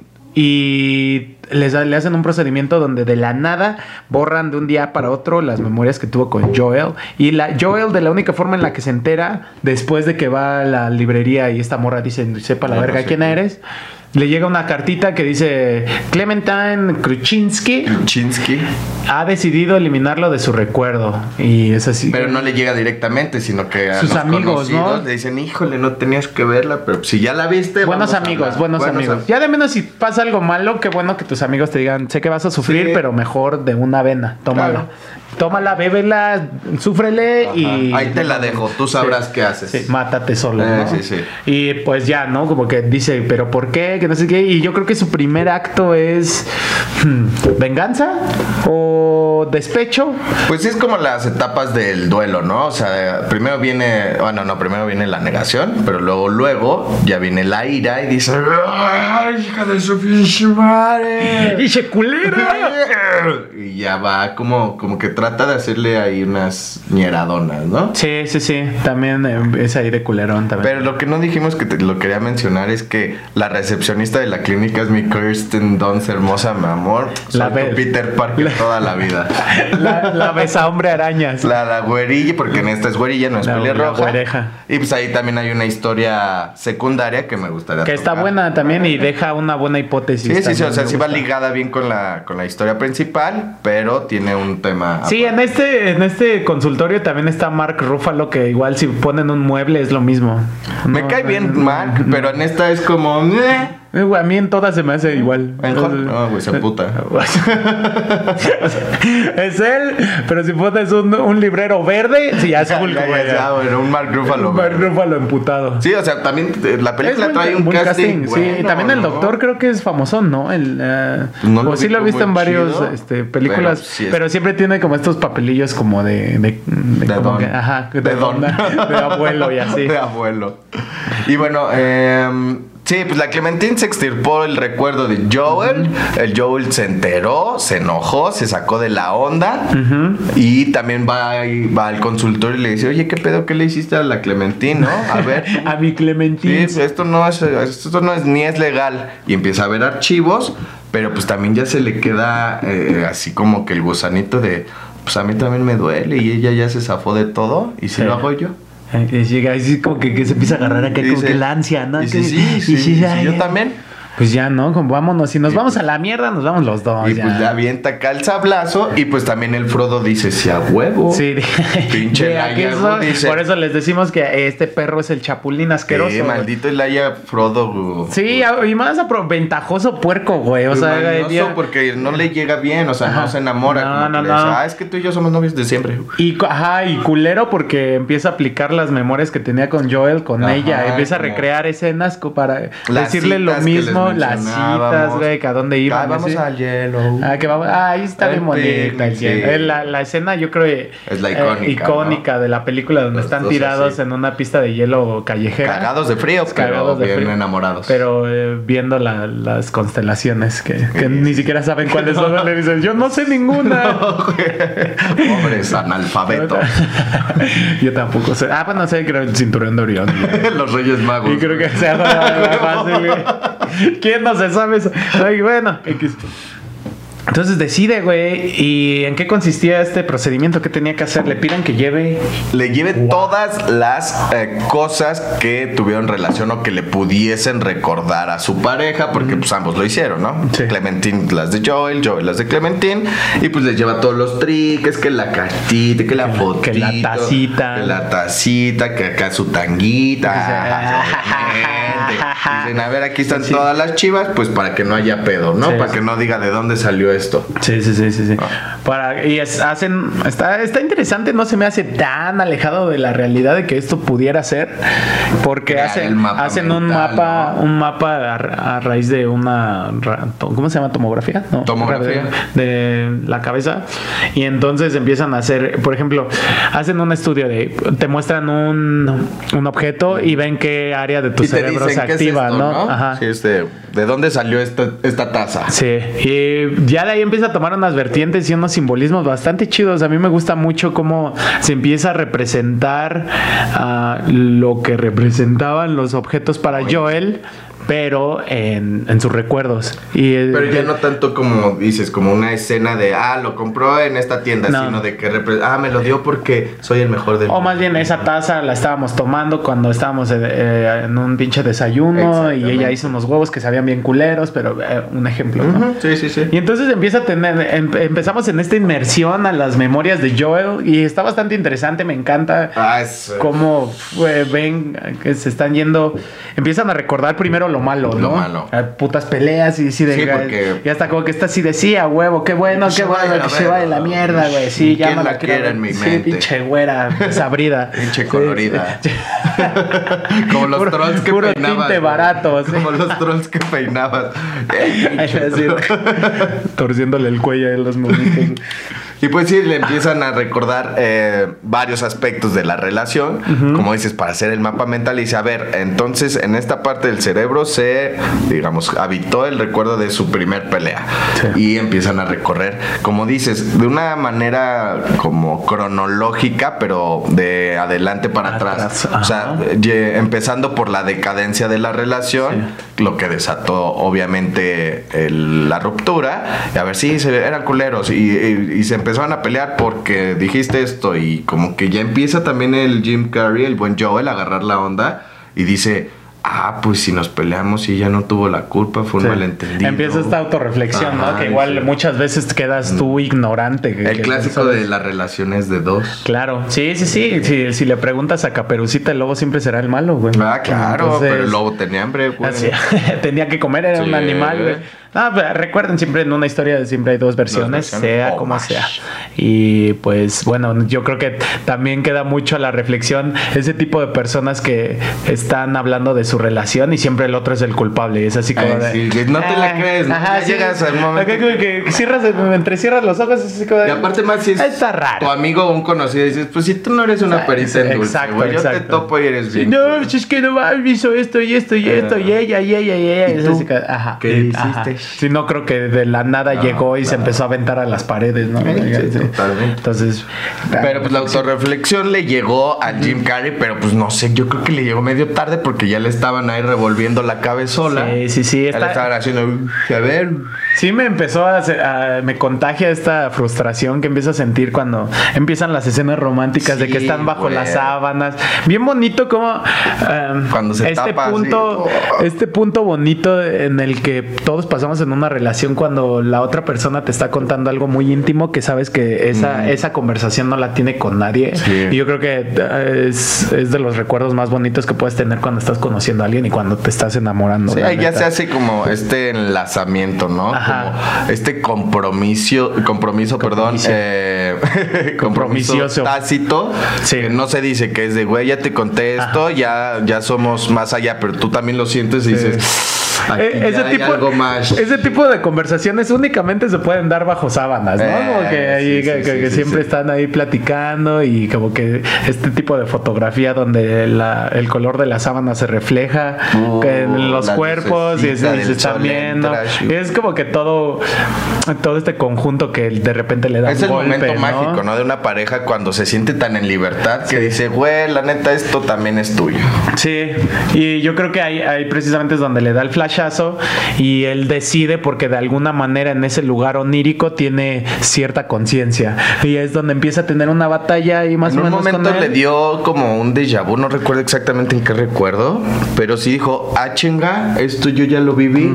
y les, le hacen un procedimiento donde de la nada borran de un día para otro las memorias que tuvo con Joel. Y la Joel, de la única forma en la que se entera, después de que va a la librería y esta morra dice, sepa la Bueno, verga quién eres, le llega una cartita que dice, Clementine Kruczynski Chinsky. ha decidido eliminarlo de su recuerdo. Y es así. Pero no le llega directamente, sino que a Sus los amigos, ¿no? le dicen, híjole, no tenías que verla, pero si ya la viste. Buenos amigos, hablar". buenos, amigos. am- Ya de menos si pasa algo malo, qué bueno que tus amigos te digan, sé que vas a sufrir, Sí. pero mejor de una vena, tómala. Claro. Tómala, bébela, súfrele Ajá. y... Ahí te la dejo, tú sabrás qué haces. Sí, mátate solo. Eh, ¿no? sí, sí. Y pues ya, ¿no? Como que dice, pero ¿por qué? Que no sé qué. Y yo creo que su primer acto es hmm, venganza o despecho. Pues sí, es como las etapas del duelo, ¿no? O sea, primero viene, bueno, no, primero viene la negación, pero luego, luego ya viene la ira y dice, ¡ay, hija de su pinche madre! ¡Y culera! Y ya va como, como que trata de hacerle ahí unas ñeradonas, ¿no? Sí, sí, sí. También eh, es ahí de culerón también. Pero lo que no dijimos que te lo quería mencionar es que la recepcionista de la clínica es mi Kirsten Dunst, hermosa, mi amor. Soy La tu. Peter Parker toda la vida. La, la besa hombre arañas. La, la güerilla, porque en esta es güerilla, no es pelirroja. Y pues ahí también hay una historia secundaria que me gustaría Que está buena también y deja una buena hipótesis. Sí, sí, sí, o sea, sí va ligada bien con la, con la historia principal, pero tiene un tema. Sí, en este, en este consultorio también está Mark Ruffalo, que igual si ponen un mueble es lo mismo. Me No, cae bien no, Mark, no. pero en esta es como. "Eh". Eh, güey, A mí en todas se me hace igual. En no, güey, se puta. es él, pero si pones un, un librero verde, sí, ya es Hulk, ya, güey. ya, ya, bueno, un Mark Ruffalo. Mark güey. Ruffalo emputado. Sí, o sea, también eh, la película Es buen- trae un buen casting. sí. también el ¿no? doctor creo que es famoso, ¿no? El, No lo o sí lo he visto en chido, este, películas, pero sí es- pero siempre tiene como estos papelillos como de... De, de De como don. que- ajá, de, De don. don, de abuelo y así. De abuelo. Y bueno, eh, sí, pues la Clementine se extirpó el recuerdo de Joel. El Joel se enteró, se enojó, se sacó de la onda. Y también va, va al consultorio y le dice, oye, ¿qué pedo? ¿Qué le hiciste a la Clementine, no? A ver. A mi Sí, Clementine. esto no es, esto no es ni es legal. Y empieza a ver archivos, pero pues también ya se le queda eh, así como que el gusanito de, pues a mí también me duele y ella ya se zafó de todo y si Sí. lo hago yo. Eh, y llega así como que, que se empieza a agarrar acá como Dice- que la ansia, ¿no? dice, Que- sí, y sí, sí, ay, yo también. Pues ya, ¿no? Como vámonos. Si nos Y vamos pues- a la mierda, nos vamos los dos. y pues ya avienta acá el sablazo y pues también el Frodo dice, si a huevo. Sí, Pinche Wood dice- por eso les decimos que este perro es el chapulín asqueroso. Sí, maldito Elijah Frodo. Sí, y más ventajoso puerco, güey. O Pues sea, día- porque no le llega bien, o sea, Ajá. no se enamora. No, como no, que le dice, ah, es que tú y yo somos novios de siempre. Y, ajá, y culero porque empieza a aplicar las memorias que tenía con Joel, con Ajá, ella. Empieza a recrear escenas para decirle lo citas las citas, güey, que a dónde iban. Ah, vamos al hielo. Ah, que vamos. Ah, ahí está El bien bonita. el hielo. Eh, La, la escena, yo creo, eh, Es la eh, icónica, icónica de la película donde Los están dos tirados así. en una pista de hielo callejera. Cagados de frío, pero Cagados de bien frío. enamorados. Pero eh, viendo la- las constelaciones que, que ni siquiera saben cuáles son, le dicen, yo no sé ninguna. Pobres analfabetos. yo tampoco sé. Ah, bueno, sé, creo el cinturón de Orión. Los Reyes Magos. Y creo que sea más fácil, güey. ¿Quién no se sabe eso? Ay, bueno. Entonces decide, güey, ¿y en qué consistía este procedimiento? ¿Qué tenía que hacer? Le piden que lleve... Le lleve todas las eh, cosas que tuvieron relación o que le pudiesen recordar a su pareja, porque pues ambos lo hicieron, ¿no? Sí. Clementine las de Joel, Joel las de Clementine, y pues les lleva todos los triques, que la cartita, que la fotito, que la tacita. que la tacita, que acá su tanguita. Dicen, a ver, aquí están Sí. todas las chivas, pues para que no haya pedo, ¿no? Sí, para sí. que no diga de dónde salió esto. Sí, sí, sí, sí, sí. Ah. Para, y es- hacen, está, está interesante, no se me hace tan alejado de la realidad de que esto pudiera ser, porque Crear hacen, hacen un mapa, ¿no? un mapa a, ra- a raíz de una, ¿cómo se llama? Tomografía, no, Tomografía. de, de la cabeza, y entonces empiezan a hacer, por ejemplo, hacen un estudio de, te muestran un, un objeto y ven qué área de tu y te cerebro dicen es activa, esto, ¿no? ¿no? Ajá. Sí, este, ¿de dónde salió esta, esta taza? Sí, y ya de ahí empieza a tomar unas vertientes y unos simbolismos bastante chidos. A mí me gusta mucho cómo se empieza a representar ah, lo que representaban los objetos para Joel pero en, en sus recuerdos. Y, eh, Pero ya no tanto como dices, como una escena de, ah, lo compró en esta tienda, No. sino de que, ah, me lo dio porque soy el mejor del O más bien esa taza la estábamos tomando cuando estábamos eh, eh, en un pinche desayuno y ella hizo unos huevos que sabían bien culeros, pero eh, un ejemplo, ¿no? Sí, sí, sí. Y entonces empieza a tener, em- empezamos en esta inmersión a las memorias de Joel y está bastante interesante, me encanta Ah, cómo eh, ven que se están yendo, empiezan a recordar primero lo malo, ¿no? Lo malo. A putas peleas y así de... Sí, porque- Y hasta como que está así de sí, a huevo, qué bueno, Que qué bueno, que la se vaya la verga. mierda, güey. Sí, ya ¿Quién no la la quiero ver. en mi Sí, mente? pinche güera, desabrida. Pinche colorida. Como los Puro- trolls que puro peinabas. tinte güey. barato, sí. Como los trolls que peinabas. Ay, torciéndole el cuello a los monitos. Y pues sí, le empiezan a recordar eh, varios aspectos de la relación, como dices, para hacer el mapa mental y dice, a ver, entonces en esta parte del cerebro se, digamos, habitó el recuerdo de su primer pelea. Sí. Y empiezan a recorrer, como dices, de una manera como cronológica, pero de adelante para atrás. Atrás, O sea, empezando por la decadencia de la relación, lo que desató obviamente el- la ruptura. Y a ver, sí, se, eran culeros y, y- y se empezaron a pelear porque dijiste esto y como que ya empieza también el Jim Carrey, el buen Joel, a agarrar la onda y dice, ah, pues si nos peleamos y ella no tuvo la culpa, fue un Sí. malentendido. Empieza esta autorreflexión, Ajá, ¿no? Que igual sí. Mm. muchas veces quedas tú ignorante. que- El que clásico de las relaciones de dos. Claro, sí, sí, sí. Si, si le preguntas a Caperucita, el lobo siempre será el malo, güey. Ah, claro, Entonces, pero el lobo tenía hambre, güey. así, tenía que comer, era Sí. un animal, güey. Ah, pero recuerden, siempre en una historia siempre hay dos versiones, versiones, sea o como más. sea. Y pues bueno, yo creo que también queda mucho a la reflexión ese tipo de personas que están hablando de su relación y siempre el otro es el culpable. Es así como Ay, de. sí, que no te la "Ah, crees. Ajá, Ya sí, llegas al momento acá como que cierras, entrecierras los ojos, es así como de. Y aparte más si es Está raro. tu amigo o un conocido dices, pues si tú no eres una perita en dulce, Exacto, güey, yo te exacto. topo y eres bien. no, cool". pues es que no mames, hizo esto y esto y esto y ella y ella y ella. ¿Y tú? así que, ajá, ¿Qué hiciste? Sí, no creo que de la nada No, llegó y se claro. empezó a aventar a las paredes, ¿no? Sí, sí, totalmente. Entonces, Pero pues la autorreflexión le llegó a Jim Carrey, pero pues no sé, yo creo que le llegó medio tarde porque ya le estaban ahí revolviendo la cabezola. Sí, sí, sí, Ya está- le estaban haciendo, "Uy, a ver. Sí me empezó a, hacer- a- me contagia esta frustración que empiezo a sentir cuando empiezan las escenas románticas de que Sí, están bajo güey. las sábanas. Bien bonito como em, Cuando se este tapa así, punto oh. este punto bonito en el que todos pasamos en una relación cuando la otra persona te está contando algo muy íntimo que sabes que esa, esa conversación no la tiene con nadie. Sí. Y yo creo que eh, es, es de los recuerdos más bonitos que puedes tener cuando estás conociendo a alguien y cuando te estás enamorando. Sí, ya neta. se hace como este enlazamiento, ¿no? Como este compromiso, compromiso, perdón, eh, compromiso tácito. Sí. Que no se dice que es de, güey, ya te conté esto, ya, ya somos más allá, pero tú también lo sientes y dices, Eh, ese, tipo, algo más. ese tipo de conversaciones únicamente se pueden dar bajo sábanas, ¿no? Eh, como que, ahí, sí, que, sí, que sí, siempre están ahí platicando y como que este tipo de fotografía donde la- el color de la sábana se refleja Oh, en los cuerpos y, se están viendo. Y es como que todo, todo este conjunto que de repente le da Es un el golpe, momento ¿no? mágico, ¿no? De una pareja cuando se siente tan en libertad que dice, güey, la neta, esto también es tuyo. Sí, y yo creo que ahí, ahí precisamente es donde le da el flashazo y él decide porque de alguna manera en ese lugar onírico tiene cierta conciencia y es donde empieza a tener una batalla y más en o un menos con momento él. le dio como un déjà vu, no recuerdo exactamente en qué recuerdo, pero sí dijo, ah, chinga, esto yo ya lo viví,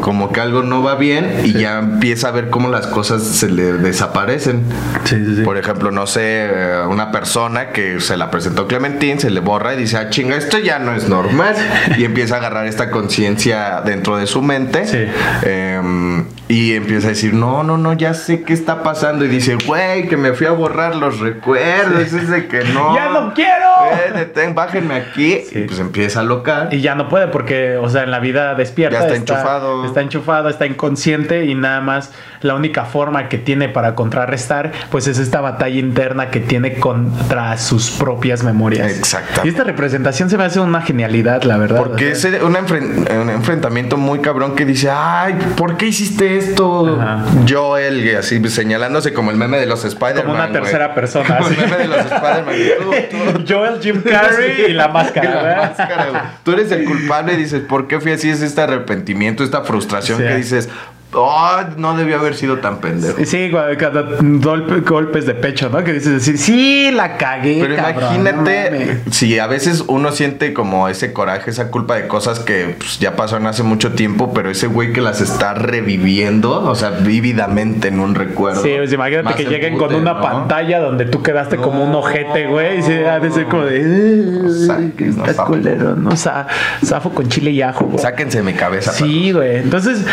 como que algo no va bien y ya empieza a ver cómo las cosas se le desaparecen. Sí, sí, sí. Por ejemplo, no sé, eh, una persona que se la presentó Clementine, se le borra y dice, ah, chinga, esto ya no es normal. y empieza a agarrar esta conciencia dentro de su mente. Sí. Em, y empieza a decir, no, no, no, ya sé qué está pasando. Y dice, güey, que me fui a borrar los recuerdos. Es de que no. ¡Ya no quiero! Eh, detén, bájenme aquí. Sí. Y pues empieza a locar. Y ya no puede porque, o sea, en la vida despierta. Ya está enchufado. Está enchufado, está inconsciente y nada más la única forma que tiene para contrarrestar, pues es esta batalla interna que tiene contra sus propias memorias. Exacto. Y esta representación se me hace una genialidad, la verdad. Porque O es un, enfren- un enfrentamiento muy cabrón que dice, ay, ¿por qué hiciste esto? Ajá. Joel, y así señalándose como el meme de los Spider-Man. Como una tercera persona, Como el meme de los Spider-Man. Joel, Jim Carrey y la máscara, la ¿verdad? máscara, güey. Tú eres el culpable y dices, ¿por qué fui así? Es este arrepentimiento, esta frustración Sí. que dices, oh, no debió haber sido tan pendejo. Sí, golpe- golpes de pecho, ¿no? Que dices así, sí, la cagué. Pero cabrón, no imagínate mames". si a veces uno siente como ese coraje, esa culpa de cosas que pues, ya pasaron hace mucho tiempo, pero ese güey que las está reviviendo, o sea, vívidamente en un recuerdo. Sí, pues imagínate que lleguen con una ¿no? pantalla donde tú quedaste como un No. ojete, güey. Y se ha de ser como de. "Ay, saques, no, está zafo". culero, ¿no? Sa- Zafo con chile y ajo, güey. Sáquense de mi cabeza. Sí, güey. Entonces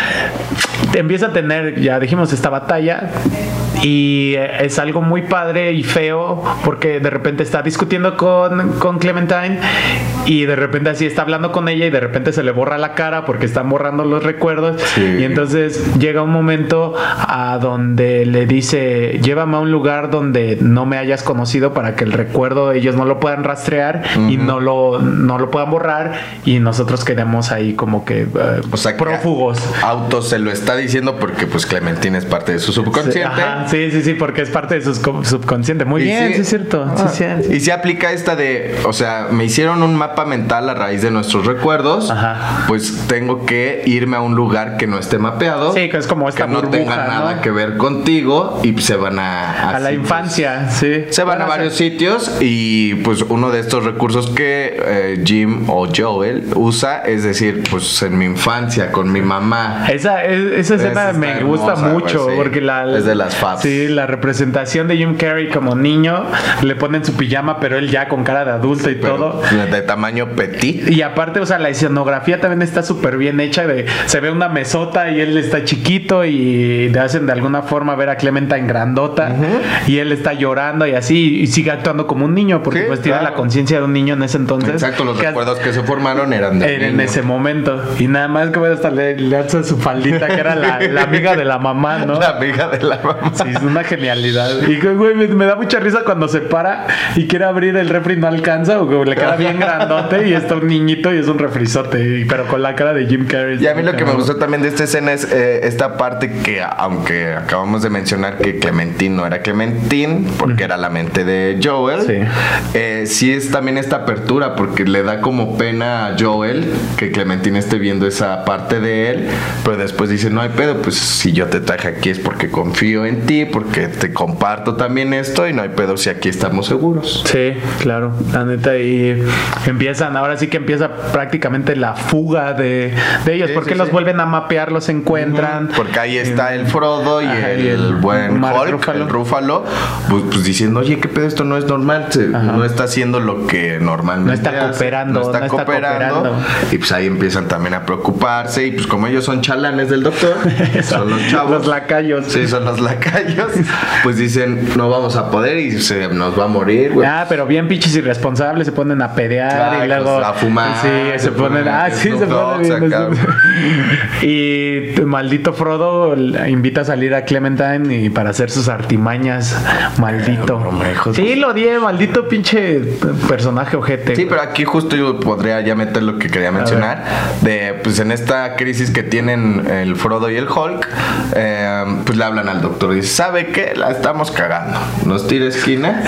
empieza a tener, ya dijimos, esta batalla. Y es algo muy padre y feo porque de repente está discutiendo con, con Clementine y de repente así está hablando con ella y de repente se le borra la cara porque están borrando los recuerdos. Sí. Y entonces llega un momento a donde le dice, llévame a un lugar donde no me hayas conocido para que el recuerdo ellos no lo puedan rastrear y no lo, no lo puedan borrar y nosotros quedemos ahí como que eh, O sea, prófugos. Auto se lo está diciendo porque pues Clementine es parte de su subconsciente. Ajá, Sí, sí, sí, porque es parte de su sub- subconsciente. Muy Y bien, sí, es cierto. Ah, sí, sí. Y se aplica esta de, o sea, me hicieron un mapa mental a raíz de nuestros recuerdos, Ajá. pues tengo que irme a un lugar que no esté mapeado. Sí, que es como esta que no burbuja, tenga ¿no? nada que ver contigo y se van a... A la así, infancia, sí. Se van a varios sitios y pues uno de estos recursos que eh, Jim o Joel usa es decir, pues en mi infancia con mi mamá. Esa, es- esa escena me gusta hermosa, mucho porque la Es de las. Sí, la representación de Jim Carrey como niño le ponen su pijama, pero él ya con cara de adulto y pero todo. de tamaño petit. Y aparte, o sea, la escenografía también está súper bien hecha. De, se ve una mesota y él está chiquito y le hacen de alguna forma ver a Clementine grandota y él está llorando y así y sigue actuando como un niño porque Sí, pues tiene claro. la conciencia de un niño en ese entonces. Exacto, los que- recuerdos que se formaron eran de en, en ese momento. Y nada más que hasta le, le alza su faldita, que era la, la amiga de la mamá, ¿no? La amiga de la mamá. Sí, es una genialidad. Y güey, me, me da mucha risa cuando se para y quiere abrir el refri y no alcanza, o le queda bien grandote y está un niñito y es un refrizote, pero con la cara de Jim Carrey. Y a mí lo que me gustó también de esta escena es eh, esta parte que, aunque acabamos de mencionar que Clementine no era Clementine, porque era la mente de Joel, Sí. eh, sí es también esta apertura, porque le da como pena a Joel que Clementine esté viendo esa parte de él, pero después dice, no hay pedo, pues si yo te traje aquí es porque confío en ti, porque te comparto también esto y no hay pedo si aquí estamos seguros. Sí, claro, la neta. Y empiezan, ahora sí que empieza prácticamente la fuga de, de ellos, Sí, porque sí, los sí. vuelven a mapear, los encuentran. Porque ahí está el Frodo y, Ajá, el, y el buen Hulk, Ruffalo. el Rúfalo, pues, pues diciendo, oye, ¿qué pedo? Esto no es normal, Ajá. no está haciendo lo que normalmente No está cooperando, no está, no está cooperando. cooperando. Y pues ahí empiezan también a preocuparse y pues como ellos son chalanes del doctor, son los chavos. Los lacayos. Sí, son los lacayos. Pues dicen, no vamos a poder y se nos va a morir, güey. Ah, pero bien pinches irresponsables se ponen a pedear Ay, y luego pues, a fumar, Sí, se, se ponen, ponen ah, sí, se ponen bien. acá. Y maldito Frodo invita a salir a Clementine y para hacer sus artimañas, maldito. Sí, lo odié, maldito pinche personaje ojete. Sí, pero aquí justo yo podría ya meter lo que quería mencionar. De, pues en esta crisis que tienen el Frodo y el Hulk, eh, pues le hablan al doctor y dice, ¿sabe qué? La estamos cagando. Nos tira esquina.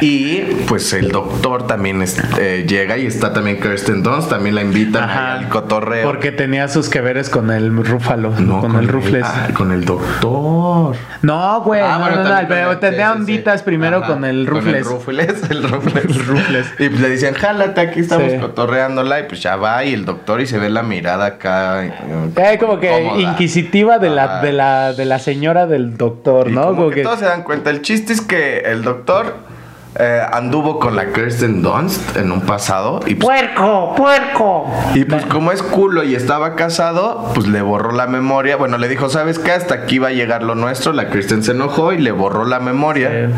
Y pues el doctor también es- eh, llega y está también Kirsten Dunst, también la invitan Ajá. al cotorreo. Porque tenía sus que veres con el Rúfalo, No, con, el Rufles. ah, con el doctor. No, güey, Ah, no, bueno, no, pero tenía sí, sí, sí. onditas primero Ajá, con el Rufles. Con el Rufles, el Rufles. El Rufles. Y pues le dicen, jálate, aquí estamos Sí. cotorreándola. Y pues ya va y el doctor y se ve la mirada acá. eh, Eh, como que cómoda. inquisitiva de la, de la, de la señora del doctor, Y ¿no? como Como que, que- todos se dan cuenta. El chiste es que el doctor eh, anduvo con la Kirsten Dunst en un pasado. Y pues, ¡Puerco! ¡Puerco! y pues como es culo y estaba casado, pues le borró la memoria. Bueno, le dijo, ¿sabes qué? Hasta aquí va a llegar lo nuestro. La Kirsten se enojó y le borró la memoria.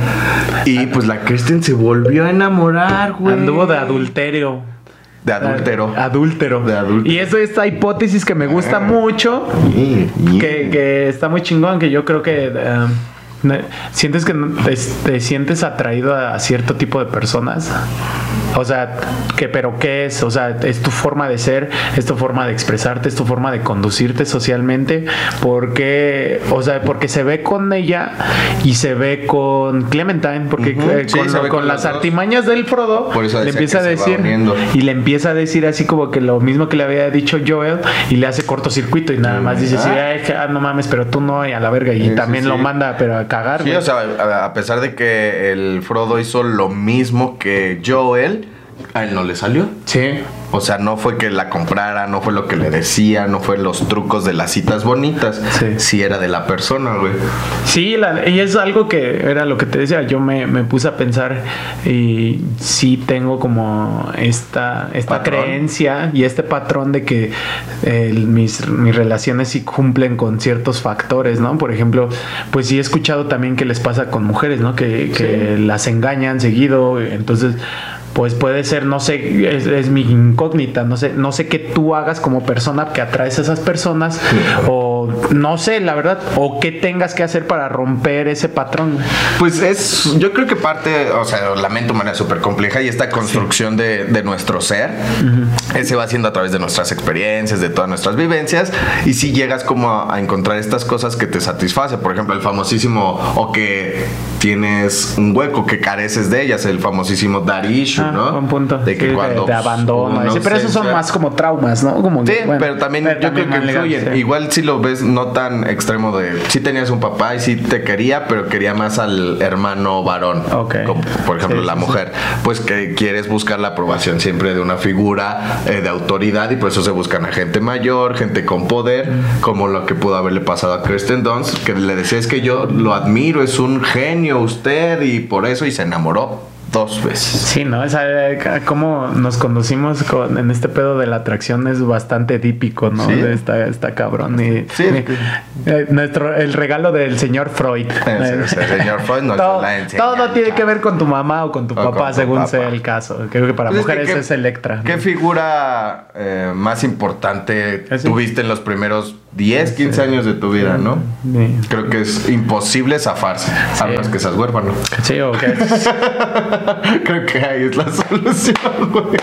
Y pues la Kirsten se volvió a enamorar, güey. Anduvo de adulterio. De adúltero. Adúltero. De adúltero. Y eso esta hipótesis que me gusta mucho, Yeah, yeah. que, que está muy chingón, que yo creo que... eh, ¿Sientes que te, te sientes atraído a cierto tipo de personas? O sea, que, pero ¿qué es? O sea, es tu forma de ser, es tu forma de expresarte, es tu forma de conducirte socialmente, porque, o sea, porque se ve con ella y se ve con Clementine, porque eh, con, las artimañas del Frodo le empieza a decir y le empieza a decir así como que lo mismo que le había dicho Joel y le hace cortocircuito y nada más dice, sí, ah. no mames, pero tú no, y a la verga, y también lo manda, pero a cagar. Sí, o sea, a pesar de que el Frodo hizo lo mismo que Joel, a él no le salió. Sí. O sea, no fue que la comprara, no fue lo que le decía, no fue los trucos de las citas bonitas. Sí. era de la persona, güey. Sí, y es algo que era lo que te decía. Yo me, puse a pensar y sí tengo como esta, esta creencia y este patrón de que mis, mis relaciones sí cumplen con ciertos factores, ¿no? Por ejemplo, pues sí he escuchado también que les pasa con mujeres, ¿no? Que, que las engañan seguido. Entonces pues puede ser, no sé, es, mi incógnita, no sé, no sé qué tú hagas como persona que atraes a esas personas o no sé, la verdad, o qué tengas que hacer para romper ese patrón. Pues es, yo creo que parte, o sea, la mente humana es súper compleja y esta construcción de, nuestro ser se va haciendo a través de nuestras experiencias, de todas nuestras vivencias y si llegas como a, encontrar estas cosas que te satisface, por ejemplo, el famosísimo o que tienes un hueco que careces de ellas, el famosísimo Un punto. De que cuando. De, abandono. pero esos son más como traumas, ¿no? Como, sí, pero también yo creo que influyen. Igual si lo ves no tan extremo de. Sí tenías un papá y sí te quería, pero quería más al hermano varón. Como, por ejemplo, la mujer. Pues que quieres buscar la aprobación siempre de una figura eh, de autoridad y por eso se buscan a gente mayor, gente con poder, como lo que pudo haberle pasado a Kristen Dunst, que le decía es que yo lo admiro, es un genio usted y por eso y se enamoró dos veces. Sí, ¿no? Esa, cómo nos conducimos con, en este pedo de la atracción es bastante típico, ¿no? ¿Sí? Está, está cabrón. Y, sí. Eh, nuestro, el regalo del señor Freud. el señor Freud nos todo, la Todo tiene que ver con tu mamá o con tu papá, según sea el caso. Creo que para pues mujeres es, Electra. ¿Qué figura eh, más importante tuviste en los primeros 10, 15 años de tu vida, ¿no? Creo que es imposible zafarse, a menos que seas huérfano. Sí, o qué. Creo que ahí es la solución, güey.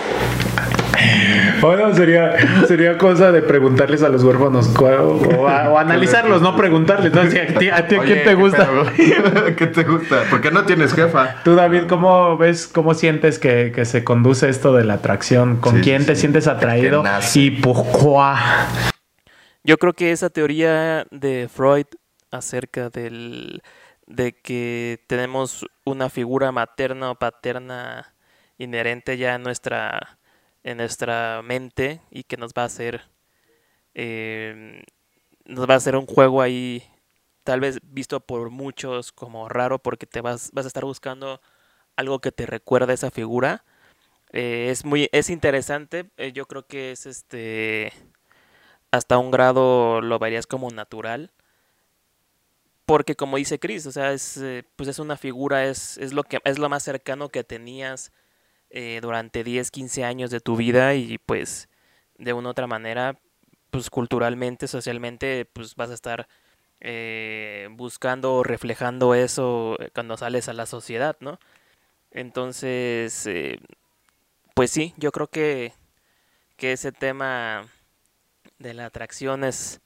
Bueno, sería, sería cosa de preguntarles a los huérfanos o, analizarlos, no preguntarles. ¿A ti, a, quién te gusta? ¿Qué te gusta? ¿Por qué no tienes jefa? Tú, David, ¿cómo ves, cómo sientes que, se conduce esto de la atracción? ¿Con quién te sientes atraído? ¿Y por qué? Yo creo que esa teoría de Freud acerca del de que tenemos una figura materna o paterna inherente ya en nuestra en nuestra mente y que nos va a hacer eh, nos va a hacer un juego ahí tal vez visto por muchos como raro porque te vas vas a estar buscando algo que te recuerda a esa figura. Eh, es muy es interesante. Eh, yo creo que es este hasta un grado lo verías como natural. Porque como dice Chris, o sea, es, eh, pues es una figura, es, es, lo que, es lo más cercano que tenías eh, durante 10, 15 años de tu vida y pues de una u otra manera, pues culturalmente, socialmente, pues vas a estar eh, buscando reflejando eso cuando sales a la sociedad, ¿no? Entonces, pues sí, yo creo que, que ese tema de la atracción es,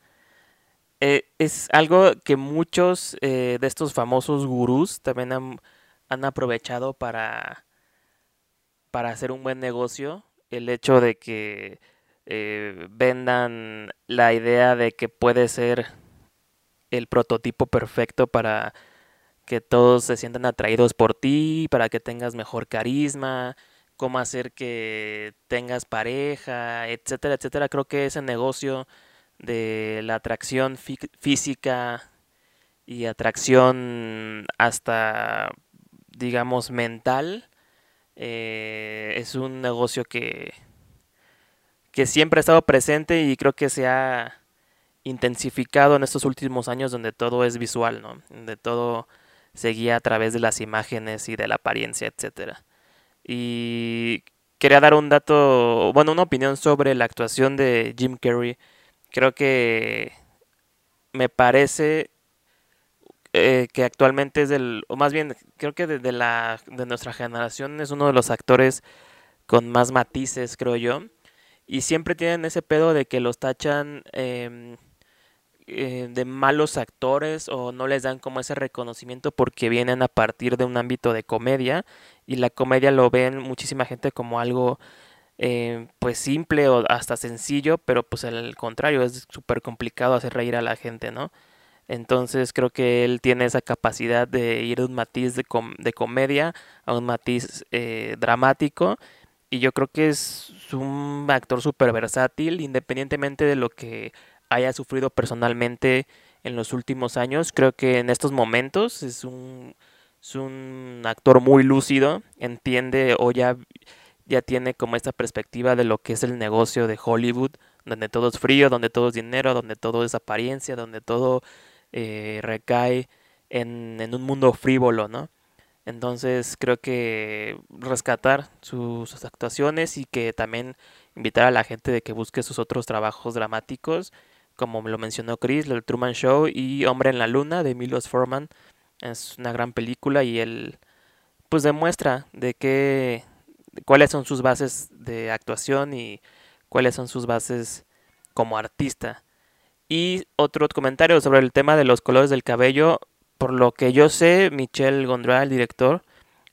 eh, algo que muchos eh, de estos famosos gurús también han, aprovechado para, para hacer un buen negocio. El hecho de que eh, vendan la idea de que puede ser el prototipo perfecto para que todos se sientan atraídos por ti, para que tengas mejor carisma, cómo hacer que tengas pareja, etcétera, etcétera. Creo que ese negocio de la atracción física y atracción hasta, digamos, mental, eh, es un negocio que, que siempre ha estado presente y creo que se ha intensificado en estos últimos años donde todo es visual, ¿no? Donde todo se guía a través de las imágenes y de la apariencia, etcétera. Y quería dar un dato, bueno, una opinión sobre la actuación de Jim Carrey. Creo que me parece eh, que actualmente es del, o más bien, creo que de, la, de nuestra generación es uno de los actores con más matices, creo yo. Y siempre tienen ese pedo de que los tachan em, eh, de malos actores o no les dan como ese reconocimiento porque vienen a partir de un ámbito de comedia y la comedia lo ven muchísima gente como algo eh, pues simple o hasta sencillo, pero pues al contrario, es súper complicado hacer reír a la gente, ¿no? Entonces creo que él tiene esa capacidad de ir de un matiz de, de comedia a un matiz eh, dramático y yo creo que es un actor súper versátil independientemente de lo que haya sufrido personalmente en los últimos años. Creo que en estos momentos es un, es un actor muy lúcido, entiende o ya ya tiene como esta perspectiva de lo que es el negocio de Hollywood, donde todo es frío, donde todo es dinero, donde todo es apariencia, donde todo eh, recae en, en, un mundo frívolo, ¿no? Entonces creo que rescatar sus, actuaciones y que también invitar a la gente de que busque sus otros trabajos dramáticos, como lo mencionó Chris, el Truman Show y Hombre en la Luna de Milos Forman. Es una gran película y él pues demuestra de qué cuáles son sus bases de actuación y cuáles son sus bases como artista. Y otro comentario sobre el tema de los colores del cabello. Por lo que yo sé, Michel Gondry, el director,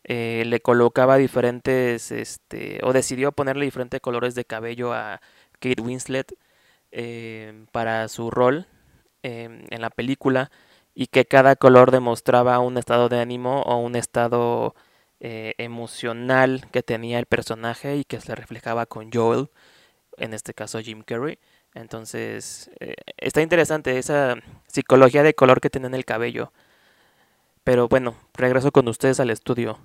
eh, le colocaba diferentes, este, o decidió ponerle diferentes colores de cabello a Kate Winslet eh, para su rol em, en la película y que cada color demostraba un estado de ánimo o un estado eh, emocional que tenía el personaje y que se reflejaba con Joel, en este caso Jim Carrey. Entonces, eh, está interesante esa psicología de color que tiene en el cabello. Pero bueno, regreso con ustedes al estudio.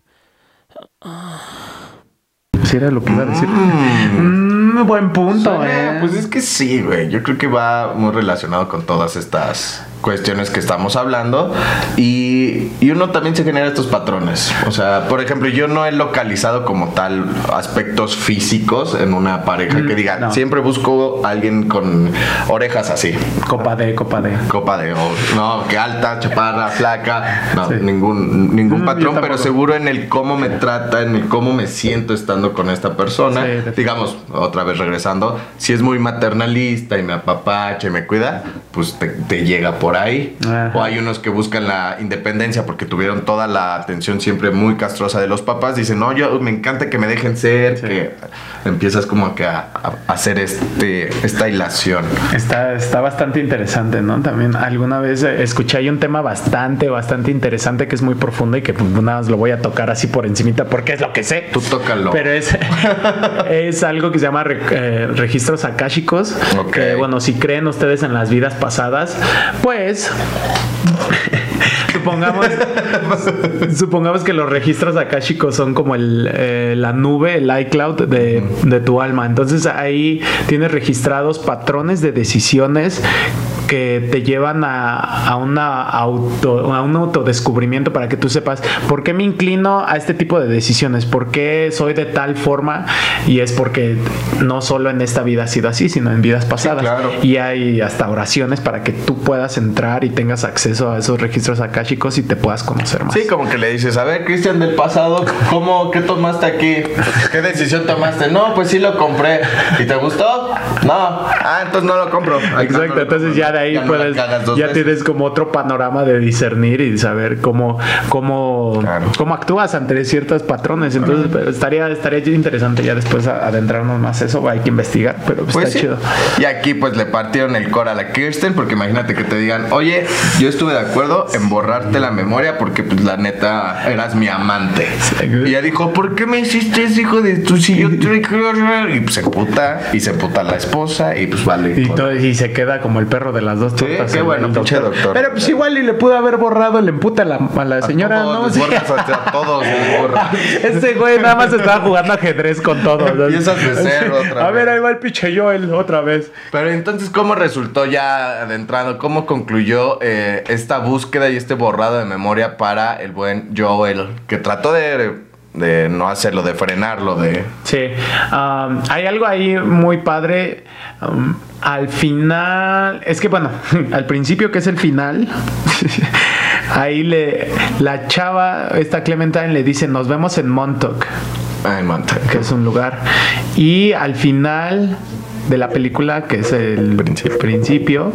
Si era lo que iba a decir. Buen punto, eh. Pues es que sí, güey. Yo creo que va muy relacionado con todas estas cuestiones que estamos hablando y, y, uno también se genera estos patrones. O sea, por ejemplo, yo no he localizado como tal aspectos físicos en una pareja que mm, diga, siempre busco a alguien con orejas así. Copa de, copa de. Copa de, o no, que alta, chaparra, flaca, no, ningún, ningún mm, patrón, pero seguro en el cómo me trata, en el cómo me siento estando con esta persona. Digamos, otra vez regresando, si es muy maternalista y me apapacha y me cuida, pues te, te llega por ahí. O hay unos que buscan la independencia porque tuvieron toda la atención siempre muy castrosa de los papás. Dicen, no, yo me encanta que me dejen ser, que empiezas como que a, hacer este, esta hilación. Está, está bastante interesante, ¿no? También alguna vez escuché ahí un tema bastante, bastante interesante que es muy profundo y que pues, nada más lo voy a tocar así por encimita porque es lo que sé. Tú tócalo. Pero es, es algo que se llama eh, registros akáshicos. Que, bueno, si creen ustedes en las vidas pasadas, pues supongamos, supongamos que los registros akáshicos son como el, eh, la nube, el iCloud de, de tu alma. Entonces ahí tienes registrados patrones de decisiones que te llevan a, una auto, a un autodescubrimiento para que tú sepas por qué me inclino a este tipo de decisiones, por qué soy de tal forma y es porque no solo en esta vida ha sido así, sino en vidas pasadas. Y hay hasta oraciones para que tú puedas entrar y tengas acceso a esos registros akáshicos y te puedas conocer más. Sí, como que le dices, a ver, Cristian del pasado, ¿cómo, qué tomaste aquí? ¿Qué decisión tomaste? No, pues sí lo compré. ¿Y te gustó? No. Ah, entonces no lo compro. Exacto, entonces ya ahí ya, tienes como otro panorama de discernir y saber cómo, cómo, cómo actúas ante ciertos patrones. Entonces, estaría, estaría interesante ya después adentrarnos más eso. Hay que investigar, pero pues está chido. Y aquí pues le partieron el core a la Kirsten, porque imagínate que te digan, oye, yo estuve de acuerdo en borrarte la memoria porque pues la neta eras mi amante. Y ella dijo, ¿por qué me hiciste ese hijo de tu si yo Y pues se emputa, y se emputa la esposa, y pues vale. Y, y se queda como el perro de las dos sí, qué bueno, pinche doctor. Pero pues igual y le pudo haber borrado el empute a la, a la señora, ¿no? Sí. a todos Ese güey nada más estaba jugando ajedrez con todos. Empiezas de cero otra vez. A ver, ahí va el pinche Joel otra vez. Pero entonces, ¿cómo resultó ya adentrando? ¿Cómo concluyó eh, esta búsqueda y este borrado de memoria para el buen Joel? Que trató de de no hacerlo, de frenarlo, de... Sí, um, hay algo ahí muy padre. Um, al final, es que bueno, al principio que es el final, ahí le la chava, esta Clementine le dice, nos vemos en Montauk, Ay, manta. que es un lugar. Y al final de la película, que es el Principio. principio,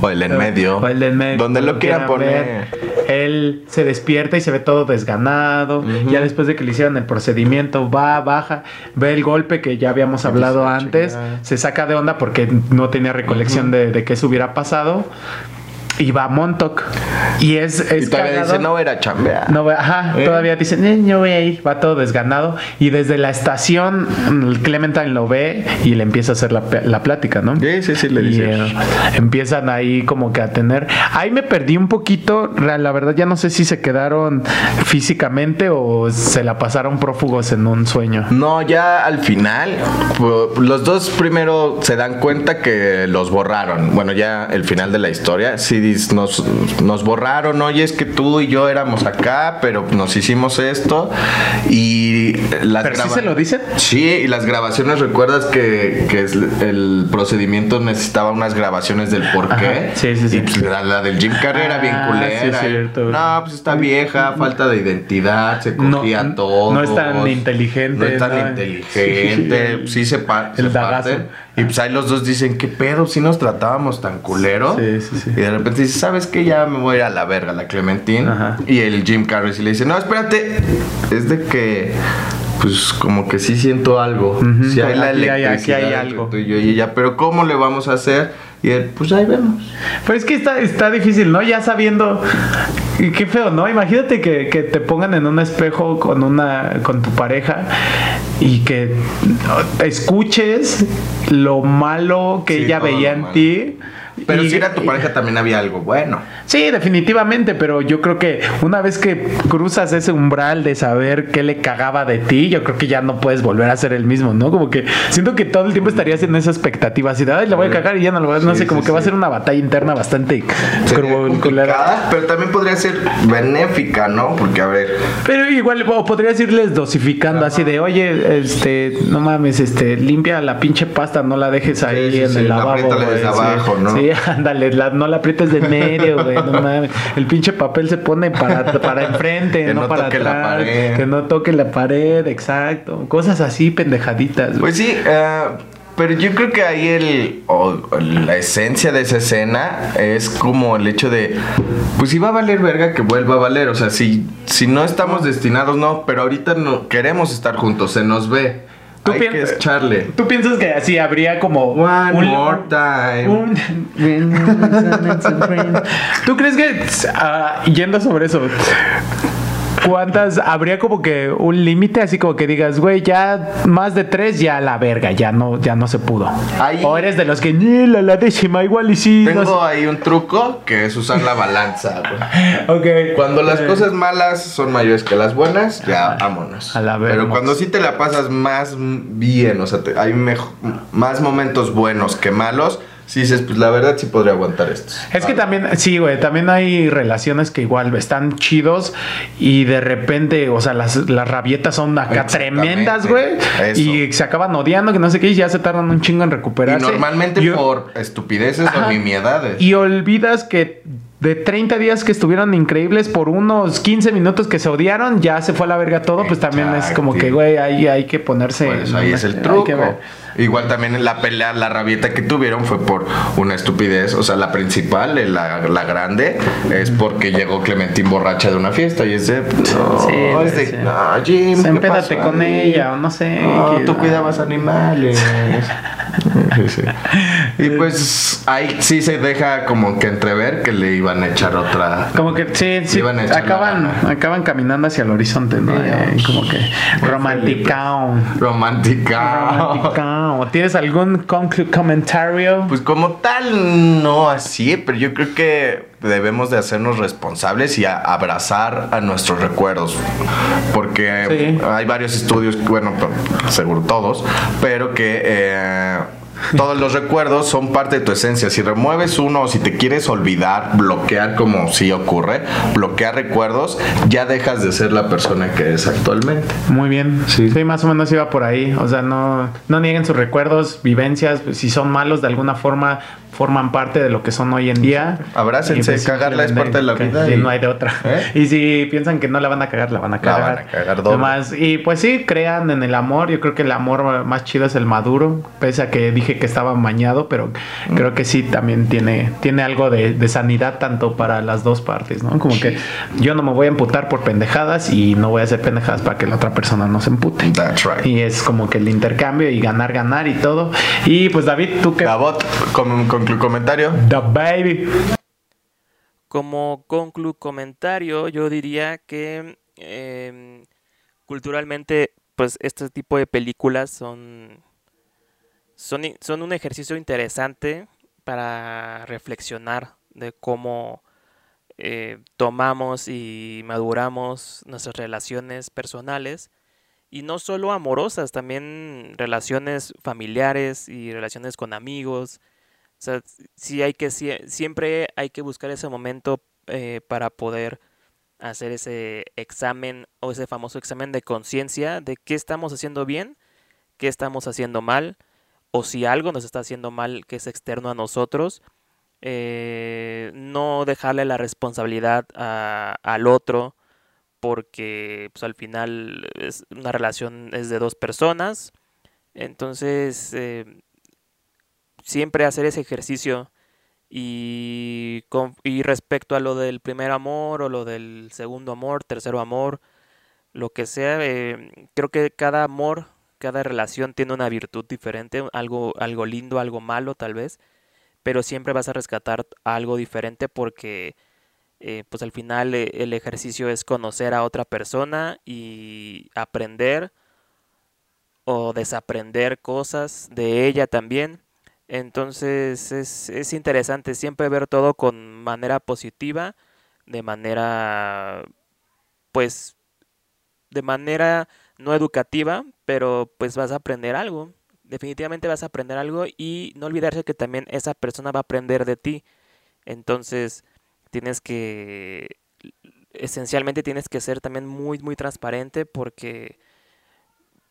O el en medio. o el del medio, Donde lo quieran poner. ver, él se despierta y se ve todo desganado. Ya después de que le hicieron el procedimiento, va, baja, ve el golpe que ya habíamos hablado a antes, se saca de onda porque no tenía recolección de, de que eso hubiera pasado. Y va a Montauk. Y es, es Y todavía cagado. dice, no voy a ir a chambear. No, ajá, ¿Eh? todavía dicen, eh, yo voy a ir, va todo desganado. Y desde la estación, Clementine lo ve y le empieza a hacer la, plática, ¿no? Sí, sí, sí, le Y, dice. eh, empiezan ahí como que a tener. Ahí me perdí un poquito. La verdad, ya no sé si se quedaron físicamente o se la pasaron prófugos en un sueño. No, ya al final, los dos primero se dan cuenta que los borraron. Bueno, ya el final de la historia, sí dis- nos, nos borraron, oye, es que tú y yo éramos acá, pero nos hicimos esto y las ¿Pero sí se lo dicen? Sí, y las grabaciones, ¿recuerdas que, que el procedimiento necesitaba unas grabaciones del por qué? Sí, sí, sí. Y pues la, la del Jim Carrey era bien Ah, culera. sí, cierto. no, pues está vieja, falta de identidad, se No, cogía todo. no es tan inteligente, No es tan ¿no? inteligente. Sí, Sí, se, pa el se dagazo. Y pues ahí los dos dicen, ¿qué pedo? Si nos tratábamos tan culero. Sí, sí, sí. Y de repente dice, ¿sabes qué? Ya me voy a ir a la verga, la Clementine. Ajá. Y el Jim Carrey sí le dice, no, espérate. Es de que, pues como que sí siento algo. Ujú, Si hay la hay- aquí electricidad hay entre algo. tú y yo y ella. Pero ¿cómo le vamos a hacer? Y él, pues ahí vemos. Pero es que está, está difícil, ¿no? Ya sabiendo. Y qué feo, ¿no? Imagínate que, que te pongan en un espejo con una. con tu pareja y que escuches lo malo que Sí, ella veía en ti. Pero Y- si era tu pareja también había algo bueno. Sí, definitivamente, pero yo creo que una vez que cruzas ese umbral de saber qué le cagaba de ti, yo creo que ya no puedes volver a ser el mismo, ¿no? Como que siento que todo el tiempo estarías en esa expectativa así de, ay, le voy a cagar y ya no lo voy a no Sí, sé, como sí, que va a ser una batalla interna bastante complicada, pero también podría ser benéfica, ¿no? Porque, a ver, Pero igual, o podrías irles dosificando así de, oye, este, no mames, este, limpia la pinche pasta, no la dejes ahí en el lavabo. abajo, ¿no? Sí, ándale, la- no la aprietes de medio, güey, no mames. El pinche papel se pone para, para enfrente, Que no, no para toque atrás. la pared. Que no toque la pared, exacto. Cosas así, pendejaditas. güey. Pues sí, eh, pero yo creo que ahí el, o la esencia de esa escena es como el hecho de, pues si va a valer verga que vuelva a valer, o sea, si, si no estamos destinados, no, pero ahorita no queremos estar juntos, se nos ve, Tú hay que echarle. ¿Tú piensas que así habría como One un- more time. un- ¿Tú crees que ah, yendo sobre eso ¿Cuántas? Habría como que un límite, así como que digas, güey, ya más de tres, ya la verga, ya no, ya no se pudo. Ahí- O eres de los que, ni la, la décima, igual y sí. no Tengo ahí un truco que es usar la balanza, güey. sé". Ok. Cuando las Eh, cosas malas son mayores que las buenas, ya vámonos. A la verga. Pero cuando sí te la pasas más bien, o sea, te- hay mejo- más momentos buenos que malos, sí dices, pues la verdad sí podría aguantar esto. Es que también, sí, güey, también hay relaciones que igual están chidos y de repente, o sea, las, las rabietas son acá tremendas, güey. Eso. Y se acaban odiando, que no sé qué, y ya se tardan un chingo en Y recuperarse. normalmente Y- por estupideces Ajá. o nimiedades. Y olvidas que de 30 días que estuvieron increíbles por unos 15 minutos que se odiaron, ya se fue a la verga todo, pues también es como que, güey, ahí hay que ponerse... Pues ahí una- es el truco. Igual también en la pelea, la rabieta que tuvieron fue por una estupidez. O sea, la principal, eh, la, la grande, es porque llegó Clementín borracha de una fiesta. Y es de. No, Sí, es de. sí. No, Jim. ¿qué empédate pasó con ahí? ella, o no sé. No, que- tú cuidabas animales. Sí, sí. Y pues ahí sí se deja como que entrever que le iban a echar otra. Como que sí, sí, Iban a echar la acaban, acaban caminando hacia el horizonte, ¿no? Eh, como que romanticao. Romántica. Romanticao. ¿Tienes algún comentario? Pues como tal, no así, pero yo creo que debemos de hacernos responsables y a- abrazar a nuestros recuerdos. Porque Sí. hay varios estudios, bueno, seguro todos, pero que... eh, todos los recuerdos son parte de tu esencia. Si remueves uno o si te quieres olvidar, bloquear como sí ocurre, bloquear recuerdos, ya dejas de ser la persona que eres actualmente. Muy bien. Sí. Sí. más o menos iba por ahí. O sea, no, no nieguen sus recuerdos, vivencias. si son malos de alguna forma, forman parte de lo que son hoy en día. Abrácense, pues, cagarla es parte de la vida. y y- no hay de otra. ¿Eh? Y si piensan que no la van a cagar, la van a La cagar. van a cagar. Nomás- y pues sí, crean en el amor. Yo creo que el amor más chido es el maduro. Pese a que dije que estaba mañado, pero Mm. creo que sí también tiene, tiene algo de, de sanidad tanto para las dos partes, ¿no? Como que yo no me voy a emputar por pendejadas y no voy a hacer pendejadas para que la otra persona no se empute. That's right. Y es como que el intercambio y ganar, ganar y todo. Y pues David, tú que... Gabot, con, con tu comentario. The baby. Como conclu comentario, yo diría que em, culturalmente, pues este tipo de películas son, son un ejercicio interesante para reflexionar de cómo eh, tomamos y maduramos nuestras relaciones personales y no solo amorosas, también relaciones familiares y relaciones con amigos. Sea, sí hay que, sie- siempre hay que buscar ese momento eh, para poder hacer ese examen o ese famoso examen de conciencia de qué estamos haciendo bien, qué estamos haciendo mal, o si algo nos está haciendo mal que es externo a nosotros, eh, no dejarle la responsabilidad al otro, porque pues, al final es una relación es de dos personas, entonces eh, siempre hacer ese ejercicio y, con- y respecto a lo del primer amor o lo del segundo amor, tercero amor, lo que sea, eh, creo que cada amor, cada relación tiene una virtud diferente, algo, algo lindo, algo malo tal vez, pero siempre vas a rescatar algo diferente porque eh, pues al final eh, el ejercicio es conocer a otra persona y aprender o desaprender cosas de ella también. Entonces es, es interesante siempre ver todo con manera positiva, de manera, pues, de manera no educativa, pero pues vas a aprender algo. Definitivamente vas a aprender algo y no olvidarse que también esa persona va a aprender de ti. Entonces tienes que, esencialmente tienes que ser también muy, muy transparente porque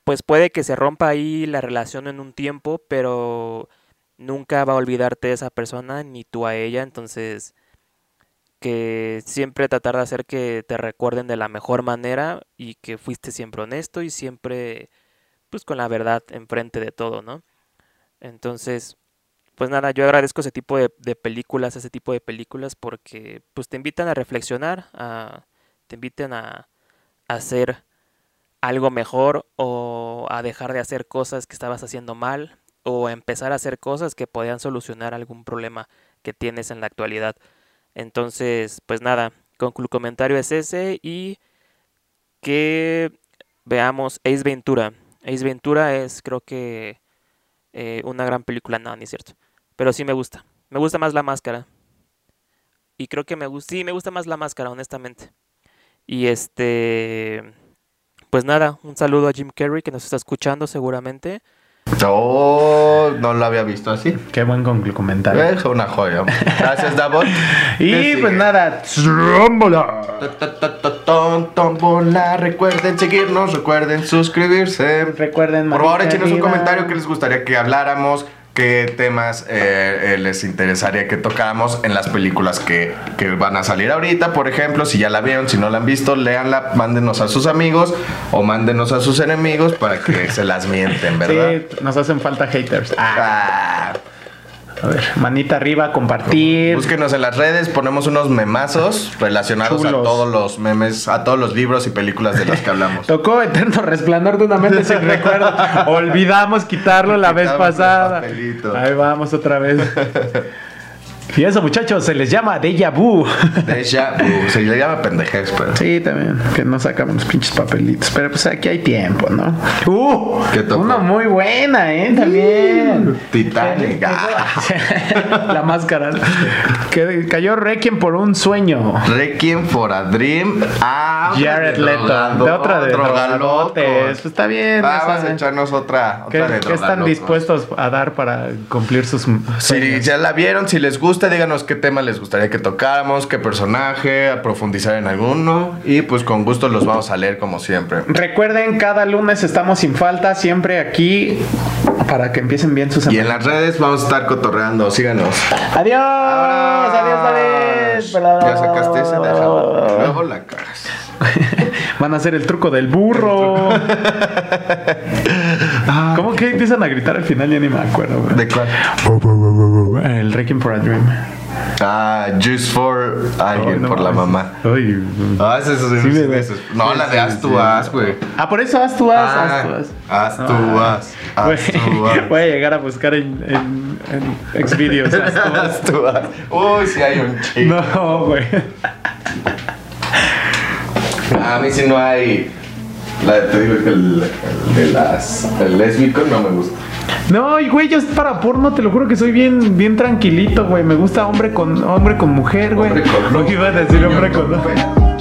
pues puede que se rompa ahí la relación en un tiempo, pero nunca va a olvidarte de esa persona ni tú a ella, entonces que siempre tratar de hacer que te recuerden de la mejor manera y que fuiste siempre honesto y siempre pues con la verdad enfrente de todo, ¿no? Entonces, pues nada, yo agradezco ese tipo de, de películas, ese tipo de películas porque pues te invitan a reflexionar, a, te invitan a, a hacer algo mejor o a dejar de hacer cosas que estabas haciendo mal o empezar a hacer cosas que podían solucionar algún problema que tienes en la actualidad. Entonces, pues nada, conclu comentario es ese y que veamos Ace Ventura. Ace Ventura es creo que eh, una gran película, no, ni es cierto. Pero sí me gusta. Me gusta más la máscara. Y creo que me gusta, sí, me gusta más la máscara, honestamente. Y este, pues nada, un saludo a Jim Carrey que nos está escuchando seguramente. Oh, no lo había visto así. Qué buen comentario. Es una joya. Gracias, Davot. Y ¿Qué pues nada, ton, tómbola. Recuerden seguirnos, recuerden suscribirse. Recuerden, Por favor, échenos un comentario que les gustaría que habláramos, qué temas eh, eh, les interesaría que tocáramos en las películas que, que van a salir ahorita. Por ejemplo, si ya la vieron, si no la han visto, léanla, mándenos a sus amigos o mándenos a sus enemigos para que se las mienten, ¿verdad? Sí, nos hacen falta haters. Ah, Ah, a ver, manita arriba, compartir. búsquenos en las redes, ponemos unos memazos relacionados a todos los memes, a todos los libros y películas de los que hablamos. Tocó Eterno Resplandor de una mente sin recuerdo. Olvidamos quitarlo la vez pasada. Ahí vamos otra vez. Y eso, muchachos, se les llama Deja Vu. Deja vu, se le llama pendejez, pero. Sí, también, que no sacamos los pinches papelitos. Pero pues aquí hay tiempo, ¿no? ¡Uh! Una muy buena, ¿eh? También. Titanic. Que- ah. La máscara. Que cayó Requiem por un sueño. Requiem for a Dream. Ah, Jared Leto. De otra de drogalotes. Pues está bien. Ah, Vamos a echarnos otra, ¿Qué, de qué están dispuestos a dar para cumplir sus Si ya la vieron, si les gusta, díganos qué tema les gustaría que tocáramos, qué personaje, a profundizar en alguno. Y pues con gusto los vamos a leer como siempre. Recuerden, cada lunes estamos sin falta, siempre aquí para que empiecen bien sus Y en las redes vamos a estar cotorreando. Síganos. Adiós, adiós, adiós. Ya sacaste ese, déjalo. Luego la cagas. Van a hacer el truco del burro. ¿Cómo que empiezan a gritar al final? Ya ni me acuerdo. güey. ¿De cuál? El Wrecking for a Dream. Ah, Juice for alguien, no por la mamá. Ay, Ah, ese es Sí, sí, me- ese es- No, sí, la de sí. tú haz, güey. Ah, por eso Ah, tú haz. Haz tú Ah. haz. Haz Güey, tú haz. Voy a llegar a buscar en, en, en Xvideos. Haz tú haz. Uy, sí hay un chico. No, güey. A mí sí no hay. La, te digo que el, el de las. El lésbico no me gusta. No, y güey, yo para porno, te lo juro que soy bien, bien tranquilito, güey. Me gusta hombre con hombre con mujer, güey. Hombre con- que iba a decir hombre con con-